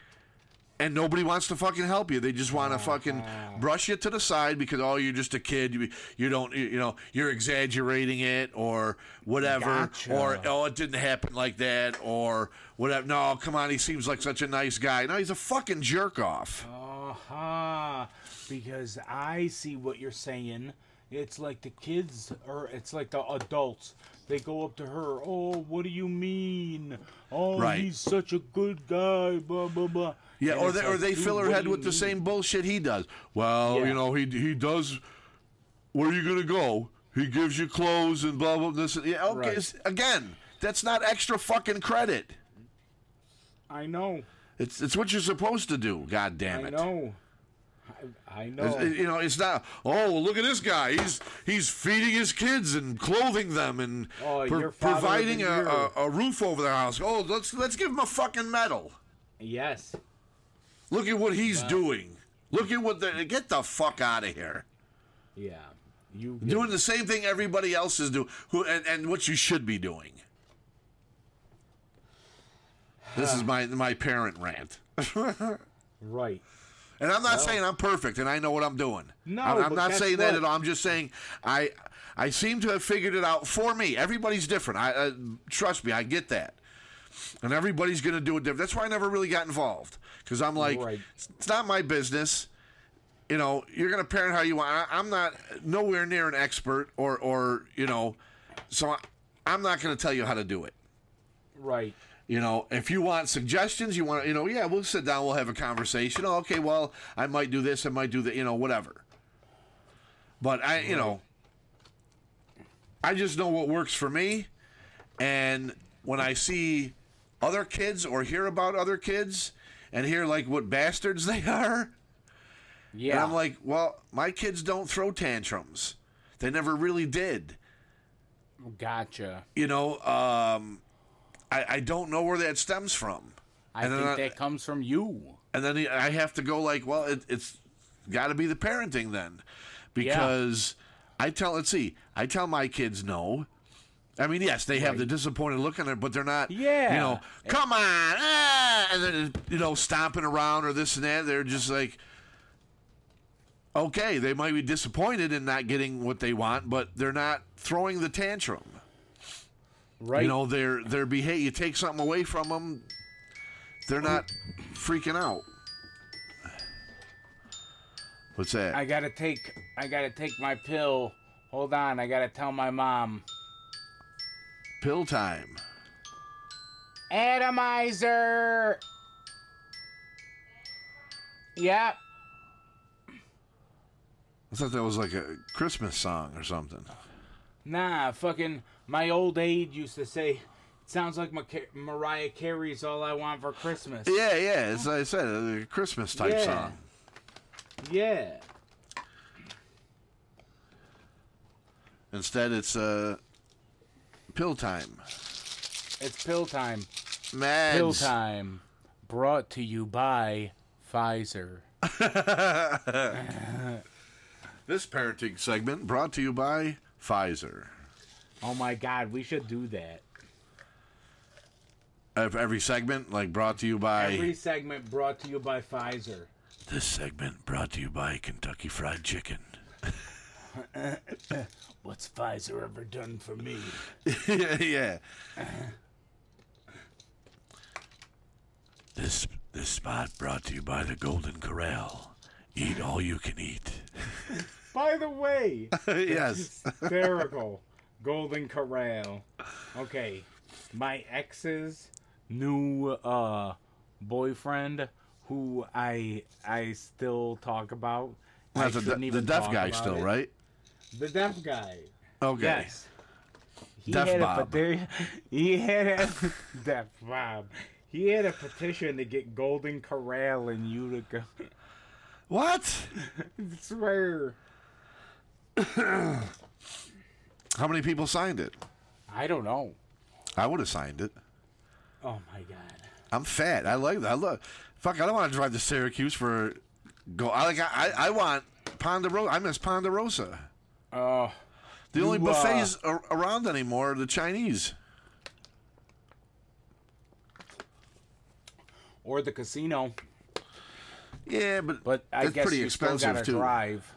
And nobody wants to fucking help you. They just want to fucking brush you to the side because oh, you're just a kid. You, you don't, you, know, you're exaggerating it or whatever.
Gotcha.
Or oh, it didn't happen like that or whatever. No, come on, he seems like such a nice guy. No, he's a fucking jerk off.
Uh-huh. Because I see what you're saying. It's like the kids or it's like the adults. They go up to her, "Oh, what do you mean? Oh,
Right.
he's such a good guy, blah blah blah."
Yeah,
And
or they, or they fill her head with the same bullshit he does. Well,
Yeah.
you know, he he does. Where are you gonna go? He gives you clothes and blah blah. This yeah, okay.
Right.
Again, that's not extra fucking credit.
I know.
It's it's what you're supposed to do. God damn it.
I know. I, I know.
It's- you know, it's not. Oh, look at this guy. He's he's feeding his kids and clothing them and
Oh,
pro- providing a, a, a roof over their house. Oh, let's let's give him a fucking medal.
yes.
Look at what he's doing. Look at what the get the fuck out of here.
Yeah. You
doing the same thing everybody else is doing, who and, and what you should be doing. This is my my parent rant,
right.
and I'm not saying I'm perfect and I know what I'm doing.
No,
I'm, I'm not saying that at all. I'm just saying I I seem to have figured it out for me. Everybody's different. I uh, trust me, I get that, and everybody's going to do it different. That's why I never really got involved because I'm like,
Right.
it's not my business. You know, you're going to parent how you want. I, I'm not nowhere near an expert or or you know So I, I'm not going to tell you how to do it.
Right.
You know, if you want suggestions, you want, you know, yeah, we'll sit down, we'll have a conversation. Oh, okay, well, I might do this, I might do that, you know, whatever. But I, you know, I just know what works for me. And when I see other kids or hear about other kids and hear like what bastards they are,
Yeah.
and I'm like, well, my kids don't throw tantrums. They never really did.
gotcha.
You know, um, I, I don't know where that stems from.
I
And
think
I-
that comes from you.
And then I have to go like, well, it, it's got to be the parenting then, because I tell, let's see, I tell my kids no. I mean, yes, they have the disappointed look on it, but they're not,
Yeah.
you know, come on, ah, and then you know, stomping around or this and that. They're just like, okay, they might be disappointed in not getting what they want, but they're not throwing the tantrum.
Right.
You know, they're they're behave. You take something away from them, they're not freaking out. What's that?
I gotta take I gotta take my pill. Hold on, I gotta tell my mom.
Pill time.
Atomizer. Yep.
I thought that was like a Christmas song or something.
Nah, fucking my old aide used to say, "It sounds like Mar- Mariah Carey's "All I Want for Christmas."
Yeah, yeah. As I said, a Christmas type
Yeah.
song.
Yeah.
Instead, it's uh, pill time.
It's pill time.
Mads.
Pill time. Brought to you by Pfizer.
This parenting segment brought to you by Pfizer.
Oh my God, we should do that.
Ev- Every segment, like brought to you by.
Every segment brought to you by Pfizer.
This segment brought to you by Kentucky Fried Chicken.
What's Pfizer ever done for me?
yeah, yeah. This this spot brought to you by the Golden Corral. Eat all you can eat.
By the way,
yes.
hysterical. Golden Corral. Okay, my ex's new uh boyfriend, who I I still talk about.
That's the,
shouldn't
the deaf guy still,
it.
right?
The deaf guy.
Okay.
Yes. He
Deaf
had
Bob.
a peti- he had a Deaf Bob. He had a petition to get Golden Corral in Utica.
What?
I swear.
How many people signed it?
I don't know.
I would have signed it.
Oh my god.
I'm fat. I like that. I love. Fuck. I don't want to drive to Syracuse for. Go. I like. I. I want Ponderosa. I miss Ponderosa.
Oh,
The only
You, uh,
buffets ar- around anymore are the Chinese.
or the casino.
Yeah, but
But I
that's
guess
pretty
you
expensive
still gotta
too.
drive.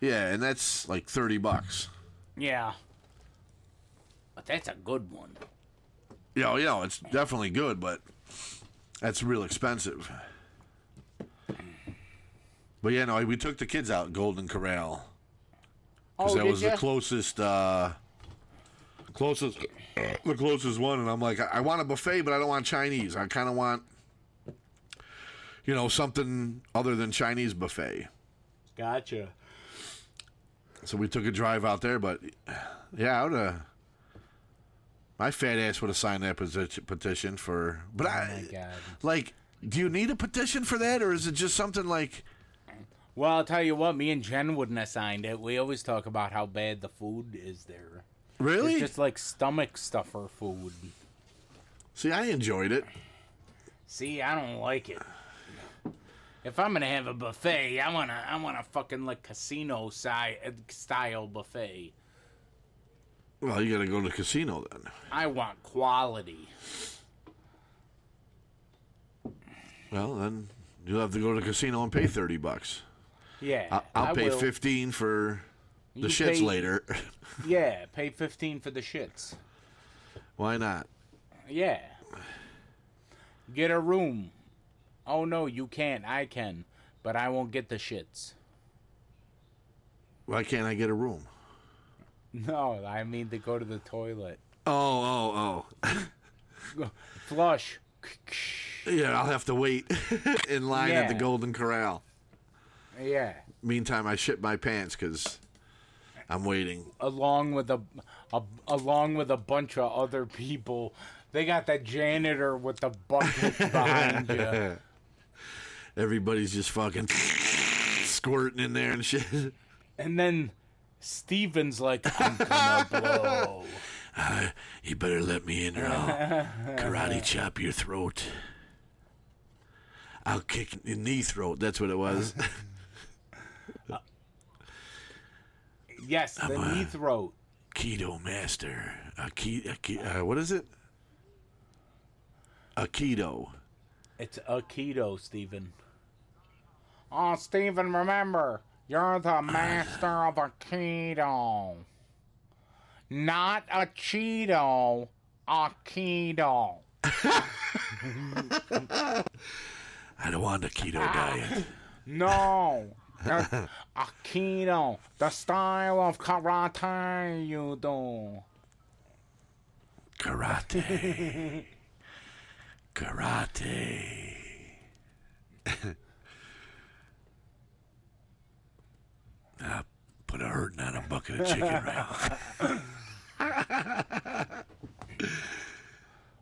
Yeah, and that's like thirty bucks.
Yeah. But that's a good one.
You know, you know, it's definitely good, but that's real expensive. But yeah, no, we took the kids out Golden Corral because
Oh,
that was
ya?
the closest, uh, closest, the closest one. And I'm like, I, I want a buffet, but I don't want Chinese. I kind of want, you know, something other than Chinese buffet.
Gotcha.
So we took a drive out there, but yeah, I would have. My fat ass would have signed that petition for. But
Oh
I,
my god.
like, do you need a petition for that, or is it just something like?
Well, I'll tell you what, me and Jen wouldn't have signed it. We always talk about how bad the food is there.
Really?
It's just like stomach stuffer food.
See, I enjoyed it.
See, I don't like it. If I'm gonna have a buffet, I wanna, I want a fucking like casino si- style buffet.
Well, you got to go to the casino then.
I want quality.
Well, then you'll have to go to the casino and pay thirty bucks.
Yeah,
I- I'll pay
will.
fifteen for the
You
shits
pay-
later.
Yeah, pay fifteen for the shits.
Why not?
Yeah. Get a room. Oh no, you can't. I can, but I won't get the shits.
Why can't I get a room?
No, I mean to go to the toilet.
Oh, oh, oh.
Flush.
Yeah, I'll have to wait in line at the Golden Corral.
Yeah.
Meantime, I shit my pants because I'm waiting.
Along with a, a along with a bunch of other people. They got the janitor with the bucket behind you.
Everybody's just fucking squirting in there and shit.
And then Steven's like, I'm gonna blow.
Uh, you better let me in or I'll karate chop your throat. I'll kick your knee throat. That's what it was.
Yes, the
I'm,
knee throat.
Keto master. A ke- a ke- uh, what is it? A keto.
It's a keto, Stephen. Oh, Stephen, remember, you're the master of a keto. Not a Cheeto, a keto.
I don't want a keto diet.
No, a a the style of karate you do.
Karate. Karate. Ah, put a hurting on a bucket of chicken now.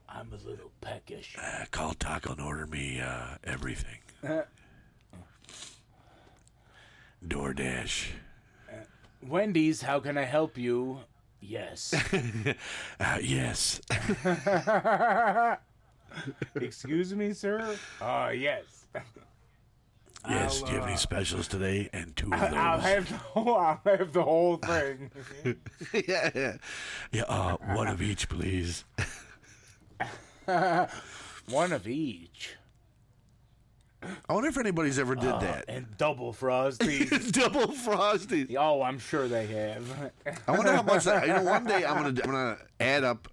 I'm a little peckish.
Uh, call Taco and order me uh, everything. DoorDash.
Wendy's, how can I help you? Yes.
Uh, yes.
Excuse me, sir? Uh, yes.
Yes.
I'll,
Do you have
uh,
any specials today? And two of those.
I'll have the whole, I'll have the whole thing.
yeah, yeah. Yeah, uh, one of each, please.
One of each.
I wonder if anybody's ever did that.
And double frosty.
Double frosty.
oh, I'm sure they have.
I wonder how much that. You know, one day I'm gonna I'm gonna add up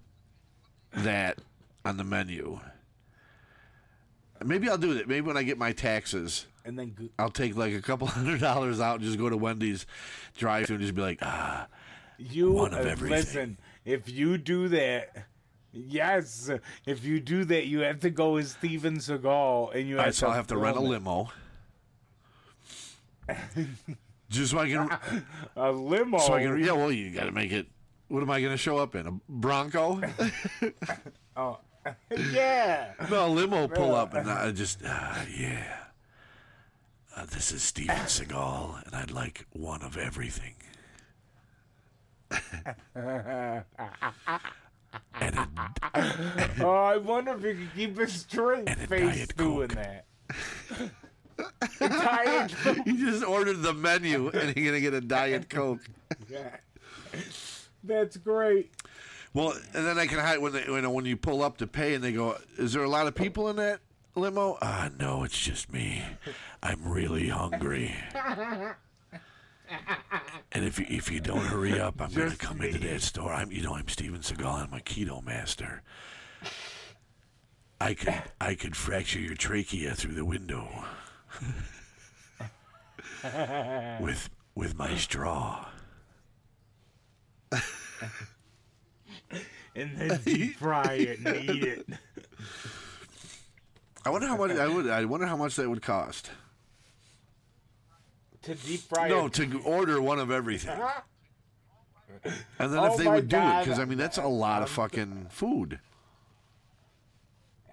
that on the menu. Maybe I'll do that. Maybe when I get my taxes,
And then go-
I'll take like a couple hundred dollars out and just go to Wendy's drive through and just be like, ah,
you
One of
uh,
everything.
listen. If you do that, yes. If you do that, you have to go as Steven Seagal, and you have
right, so
to
I'll have to rent a limo. Just so I can,
A limo.
so I can. Yeah, well, you got to make it. What am I going to show up in? A Bronco? Oh.
yeah.
No, a limo pull up and I just, uh, yeah. Uh, this is Steven Seagal, and I'd like one of everything. And a,
Oh, I wonder if you could keep a straight
And
face
Diet
doing
Coke.
that. A Diet Coke.
you just ordered the menu, and you're gonna get a diet coke. yeah.
That's great.
Well, and then I can hide when they, you know, when you pull up to pay, and they go, "Is there a lot of people in that limo?" Ah, no, it's just me. I'm really hungry. And if you, if you don't hurry up, I'm gonna
Just
come into that store. I'm you know I'm Steven Seagal. I'm a keto master. I could I could fracture your trachea through the window with with my straw.
And then deep fry it and eat it.
I wonder how much I would. I wonder how much that would cost.
To deep fry
No, to order one of everything. And then
Oh
if they would do it, because I mean that's a lot of fucking food.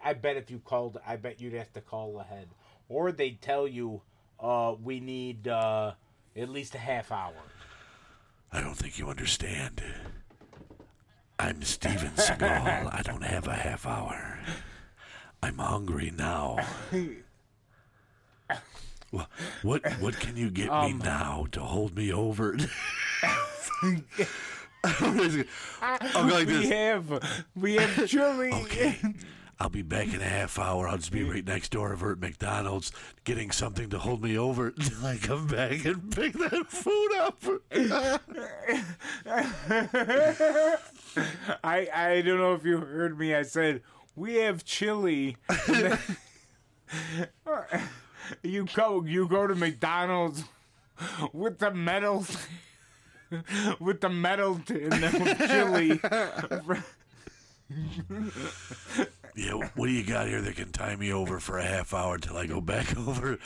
I bet if you called, I bet you'd have to call ahead. Or they'd tell you, uh, we need uh, at least a half hour.
I don't think you understand. I'm Steven Seagal. I don't have a half hour. I'm hungry now. Wha- What what can you get
Um,
me now to hold me over? I'll go like
we
this.
have, we have chili.
Okay. I'll be back in a half hour. I'll just be right next door over at McDonald's getting something to hold me over until I come back and pick that food up.
I I don't know if you heard me. I said we have chili. You go you go to McDonald's with the metal with the metal and the chili.
Yeah, what do you got here that can tie me over for a half hour till I go back over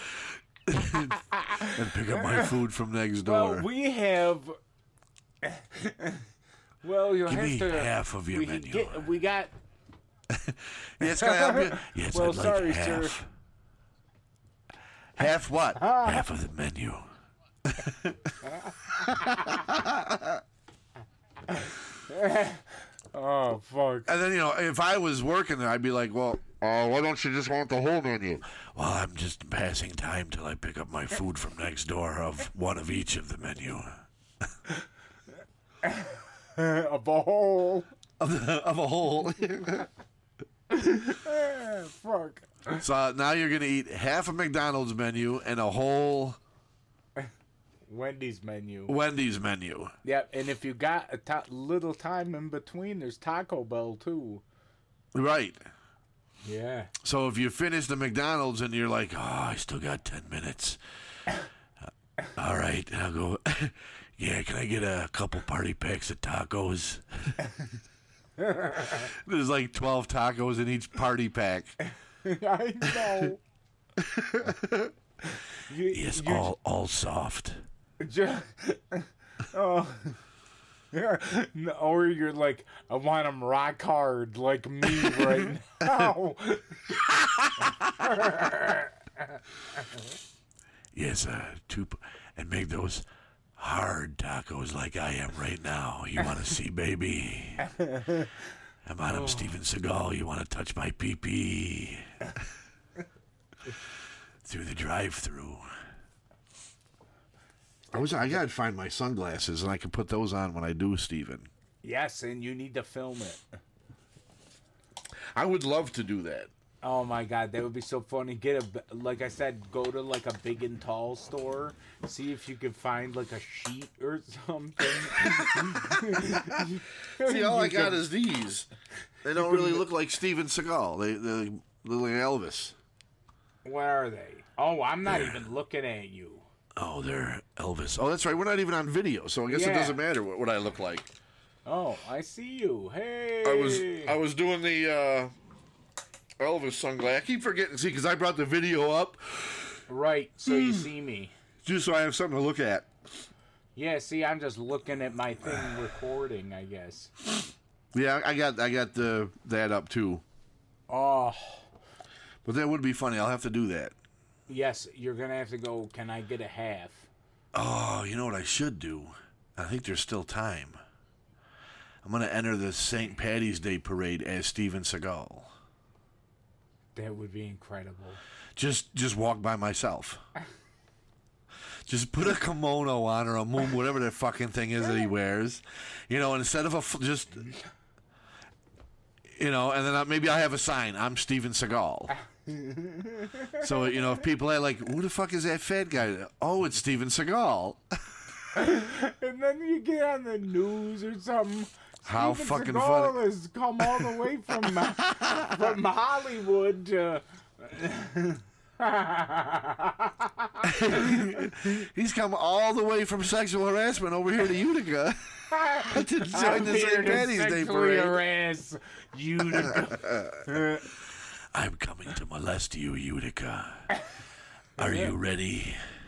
and pick up my food from next door?
well, we have. Well, you'll
Give
have
me
to.
half of your
we
menu.
Get, we got.
yes, can I help you? Yes,
Well,
I'd like
sorry,
half.
sir.
Half what? half of the menu.
Oh fuck!
And then you know, if I was working there, I'd be like, "Well, uh, why don't you just want the whole menu?" Well, I'm just passing time till I pick up my food from next door of one of each of the menu.
Of a hole.
Of, the, of a whole.
Eh, fuck.
So now you're gonna eat half a McDonald's menu and a whole
Wendy's menu.
Wendy's menu.
Yeah, and if you got a to- little time in between, there's Taco Bell too.
Right.
Yeah.
So if you finish the McDonald's and you're like, "Oh, I still got ten minutes," all right, I'll go. yeah, can I get a couple party packs of tacos? There's like twelve tacos in each party pack.
I know. you,
Yes,
you
all all soft.
ju- oh. Yeah, or you're like, I want them rock hard, like me right now.
Yes, uh, two, and make those hard tacos like I am right now. You want to see, baby? I'm on him, oh. Steven Seagal. You want to touch my pee pee? Through the drive-through. I was. I gotta find my sunglasses, and I can put those on when I do, Steven.
yes, and you need to film it.
I would love to do that.
Oh my god, that would be so funny. Get a b- like I said, go to like a big and tall store, see if you can find like a sheet or something.
See, all I got is these. They don't really look like Steven Seagal. They they look like Elvis.
What are they? Oh, I'm not even looking at you.
Oh, they're Elvis. Oh, that's right. We're not even on video, so I guess it doesn't matter what, what I look like.
Oh, I see you. Hey.
I was I was doing the uh, Elvis sunglasses. I keep forgetting, to see, because I brought the video up
right, so
Hmm.
you see me.
just so I have something to look at.
Yeah, see, I'm just looking at my thing recording, I guess.
Yeah, I got I got the that up too.
Oh,
But that would be funny. I'll have to do that.
yes, you're gonna have to go. Can I get a half?
Oh, you know what I should do? I think there's still time. I'm gonna enter the St. Patty's Day parade as Steven Seagal.
That would be incredible.
Just just walk by myself. Just put a kimono on or a moon, whatever that fucking thing is that he wears. You know, instead of a just, you know, and then I, maybe I have a sign. I'm Steven Seagal. so you know, if people are like, "Who the fuck is that fat guy?" Oh, it's Steven Seagal.
And then you get on the news or something.
How
Steven
fucking
Seagal
funny.
has come all the way from from Hollywood to.
He's come all the way from sexual harassment over here to Utica to join the St. Patty's Day parade.
harass. To...
I'm coming to molest you, Utica. Are you ready?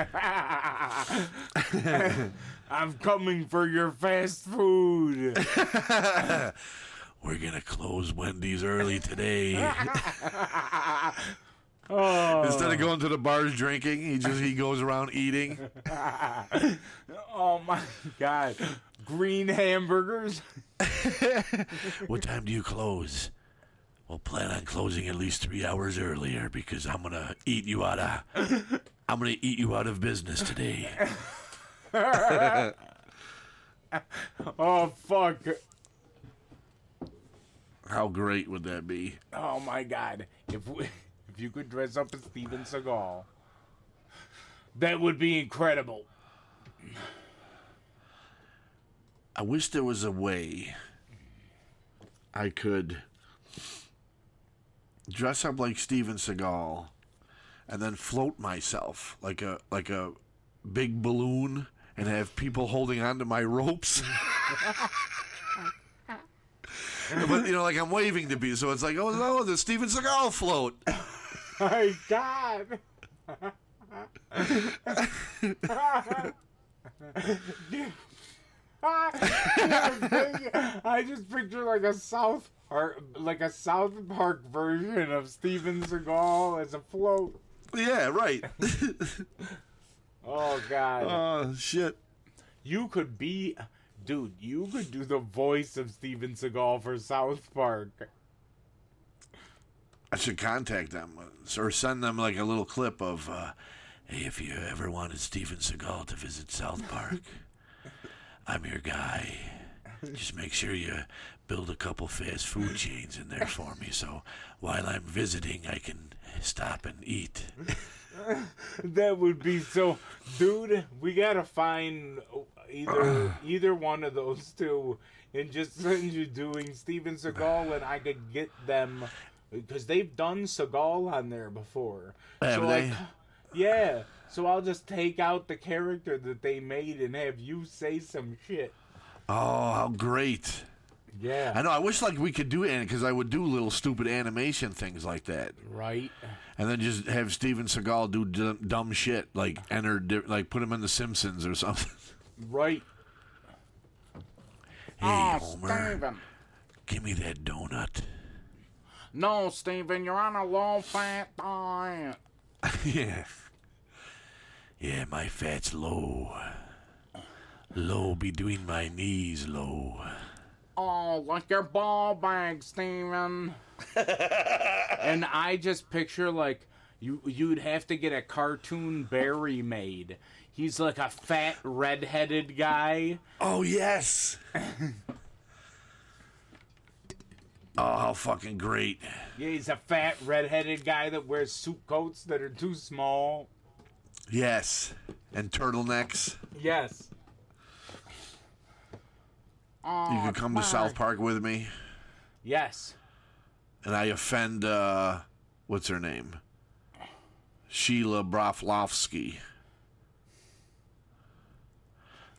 I'm coming for your fast food.
We're gonna close Wendy's early today.
Oh,
Instead of going to the bars drinking, he just he goes around eating.
oh my god. Green hamburgers.
What time do you close? Well, plan on closing at least three hours earlier because I'm gonna eat you out of. I'm gonna eat you out of business today.
Oh fuck.
How great would that be?
Oh my god. If we, if you could dress up as Steven Seagal, that would be incredible.
I wish there was a way I could dress up like Steven Seagal and then float myself like a like a big balloon and have people holding onto my ropes. but you know, like I'm waving to be, so it's like, oh no, the Steven Seagal float.
My God. I just picture like a South Park, like a South Park version of Steven Seagal as a float.
Yeah, right.
Oh God,
oh shit.
you could be, dude. You could do the voice of Steven Seagal for South Park.
I should contact them or send them like a little clip of, uh, hey, if you ever wanted Steven Seagal to visit South Park, I'm your guy. Just make sure you build a couple fast food chains in there for me, so while I'm visiting, I can stop and eat.
That would be so, dude. We gotta find either either one of those two, and just send you doing Steven Seagal, and I could get them because they've done Seagal on there before.
Have
so
they?
Like, yeah. So I'll just take out the character that they made and have you say some shit.
Oh, how great!
Yeah.
I know. I wish like we could do it because I would do little stupid animation things like that,
Right.
and then just have Steven Seagal do d- dumb shit like enter, di- like put him in The Simpsons or something.
Right.
Hey,
oh,
Homer,
Steven.
give me that donut.
No, Steven, you're on a low fat diet.
yeah. Yeah, my fat's low. Low between my knees, low.
Oh, like your ball bag, Steven. and I just picture like you you'd have to get a cartoon Barry made. He's like a fat red-headed guy.
Oh, yes. oh, how fucking great.
Yeah, he's a fat red-headed guy that wears suit coats that are too small.
Yes. And turtlenecks.
Yes. Oh,
You can come to South Park with me,
Yes.
and I offend, uh, what's her name? Sheila Broflovsky.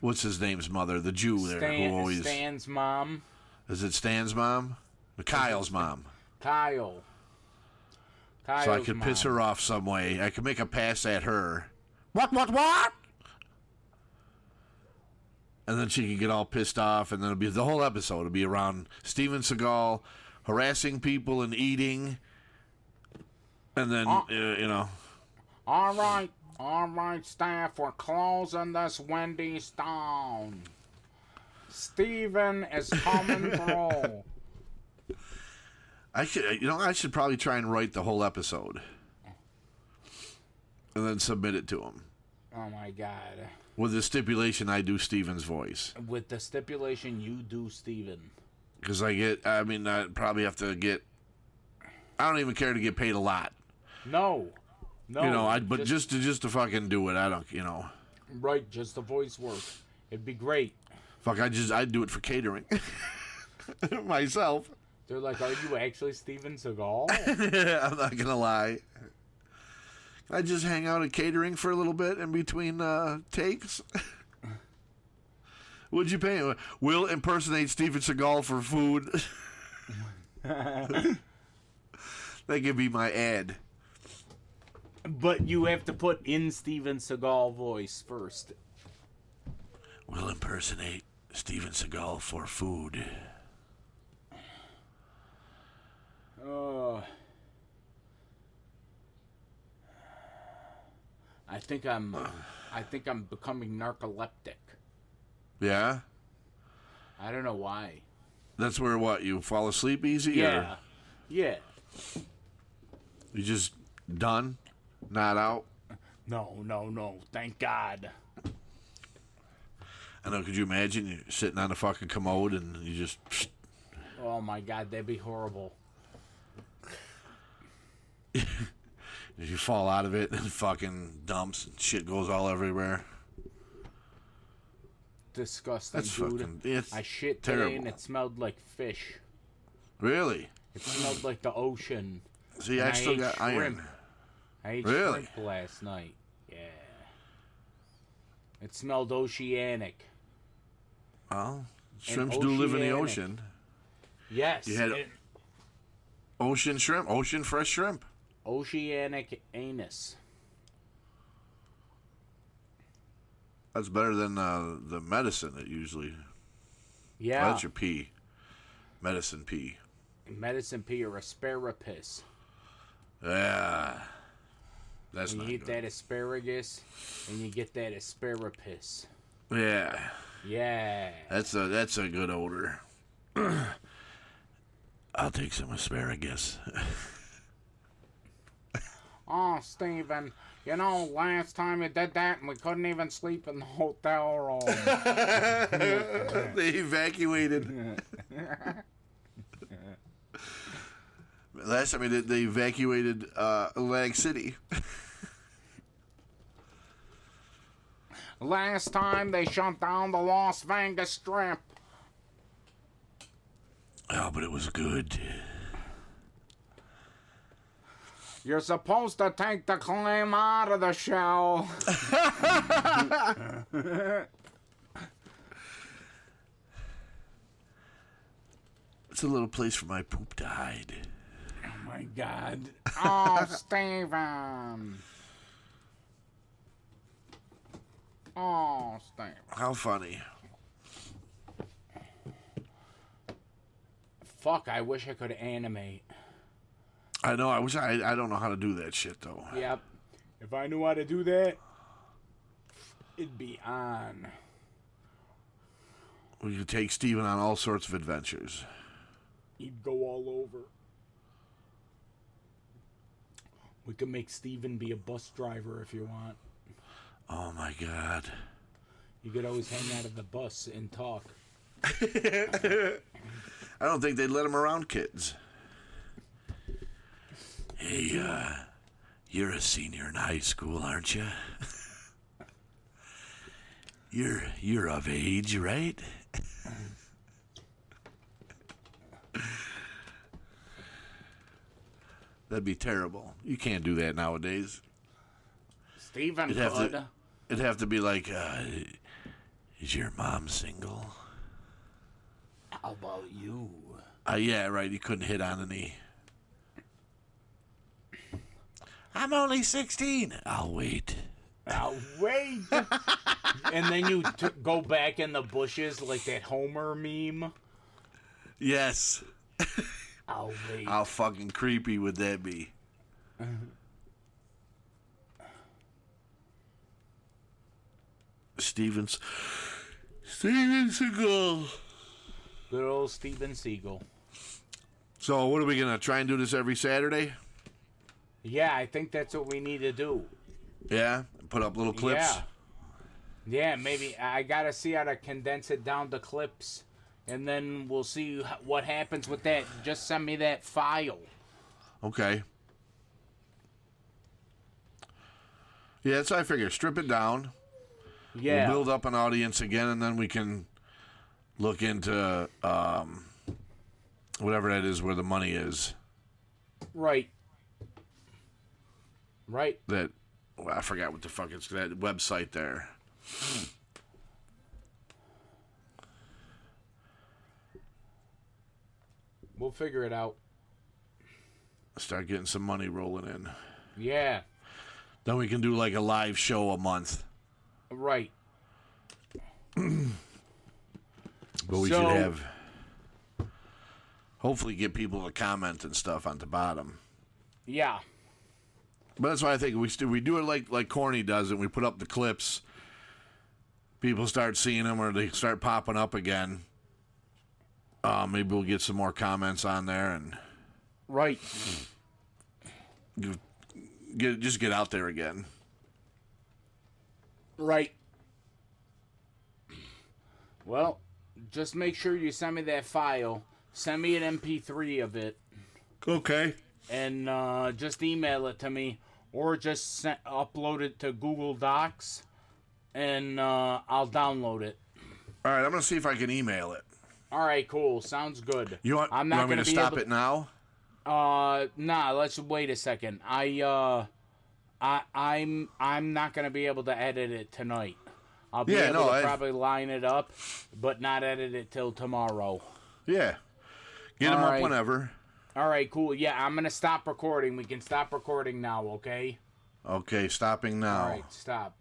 What's his name's mother? The Jew there
Stan,
who always
Stan's mom,
is it Stan's mom? Kyle's mom.
Kyle. Kyle's
So I could piss
mom.
her off some way. I could make a pass at her. What, what, what? And then she could get all pissed off, and then it'll be the whole episode. It'll be around Steven Seagal harassing people and eating. And then,
Oh.
uh, you know,
All right, all right, staff, we're closing this Wendy's down. Steven is coming through.
I should, you know, I should probably try and write the whole episode. And then submit it to him.
Oh my god.
With the stipulation I do Steven's voice.
With the stipulation you do Steven.
Because I get, I mean, I probably have to get, I don't even care to get paid a lot.
No. No.
you know, I but just, to just to fucking do it, I don't, you know,
right, just the voice work. It'd be great.
fuck, I just I'd do it for catering myself.
They're like, are you actually Steven Seagal?
I'm not gonna lie. I just hang out at catering for a little bit in between uh, takes. Would you pay? Will impersonate Steven Seagal for food. that could be my ad.
but you have to put in Steven Seagal voice first.
Will impersonate Steven Seagal for food.
Uh, I think I'm. I think I'm becoming narcoleptic.
Yeah,
I don't know why.
that's where what you fall asleep easy.
Yeah,
Or
yeah.
you just done, not out.
No, no, no. Thank God.
I know. Could you imagine you sitting on a fucking commode and you just
Oh my God, that'd be horrible.
you fall out of it and fucking dumps and shit goes all everywhere.
Disgusting,
That's
dude.
fucking. It's
I shit today
terrible.
and it smelled like fish.
really.
It smelled like the ocean.
See, I
I
still got iron.
shrimp. I ate
Really?
shrimp last night. Yeah. It smelled oceanic.
Well, shrimps do live in the ocean.
Yes.
You had-
it-
Ocean shrimp, ocean fresh shrimp.
Oceanic anus.
That's better than uh, the medicine that usually.
Yeah.
That's your pee. Medicine pee.
Medicine pea or asparagus.
Yeah. That's
And you eat
good.
that asparagus and you get that asparagus.
Yeah.
Yeah.
That's a that's a good odor. I'll take some asparagus.
Oh, Steven, you know, last time you did that and we couldn't even sleep in the hotel room.
they evacuated. Last time they did, they evacuated uh, Atlantic City.
last time they shut down the Las Vegas Strip.
Oh, but it was good.
You're supposed to take the clam out of the shell.
It's a little place for my poop to hide.
Oh my god. Oh, Steven. Oh, Steven.
How funny.
Fuck, I wish I could animate.
I know. I wish I. I don't know how to do that shit though.
Yep. If I knew how to do that, it'd be on.
We could take Steven on all sorts of adventures.
He'd go all over. We could make Steven be a bus driver if you want.
Oh my god.
You could always hang out of the bus and talk.
I don't think they'd let him around kids. Hey, uh, you're a senior in high school, aren't you? you're you're of age, right? That'd be terrible. You can't do that nowadays.
Steven
You'd have
could.
to- It'd have to be like, uh, is your mom single?
How about you?
Uh, yeah, right. You couldn't hit on any. I'm only 16. I'll wait.
I'll wait. and then you t- go back in the bushes like that Homer meme.
Yes.
I'll wait.
How fucking creepy would that be? Stevens. Steven Seagal.
Good old Steven Seagal.
So, what are we going to try and do this every Saturday?
Yeah, I think that's what we need to do.
Yeah? Put up little clips?
Yeah. Yeah, maybe I gotta see how to condense it down to clips, and then we'll see what happens with that. Just send me that file.
Okay. Yeah, that's what I figure. Strip it down.
Yeah,
We'll build up an audience again, and then we can look into um, whatever that is where the money is.
right, right.
That well, I forgot what the fuck it's that website there. Hmm.
We'll figure it out.
Start getting some money rolling in.
Yeah,
Then we can do like a live show a month.
right.
But we
So-
should have hopefully get people to comment and stuff on the bottom.
Yeah,
But that's why I think we st- we do it like like Corny does it. We put up the clips. People start seeing them, or they start popping up again. Uh, maybe we'll get some more comments on there and
right.
get just get out there again.
Right. Well, just make sure you send me that file. Send me an MP3 of it,
Okay.
and uh, just email it to me, or just send, upload it to Google Docs, and uh, I'll download it.
All right, I'm gonna see if I can email it.
All right, cool. Sounds good.
You want?
I'm
you
not
want
gonna
to stop it now?
Uh, nah. Let's wait a second. I uh, I I'm I'm not gonna be able to edit it tonight. I'll be
Yeah,
able
no,
to
I-
probably line it up, but not edit it till tomorrow.
Yeah. Get them
All
up whenever.
All right, cool. Yeah, I'm gonna stop recording. We can stop recording now, okay?
Okay, stopping now.
All right, stop.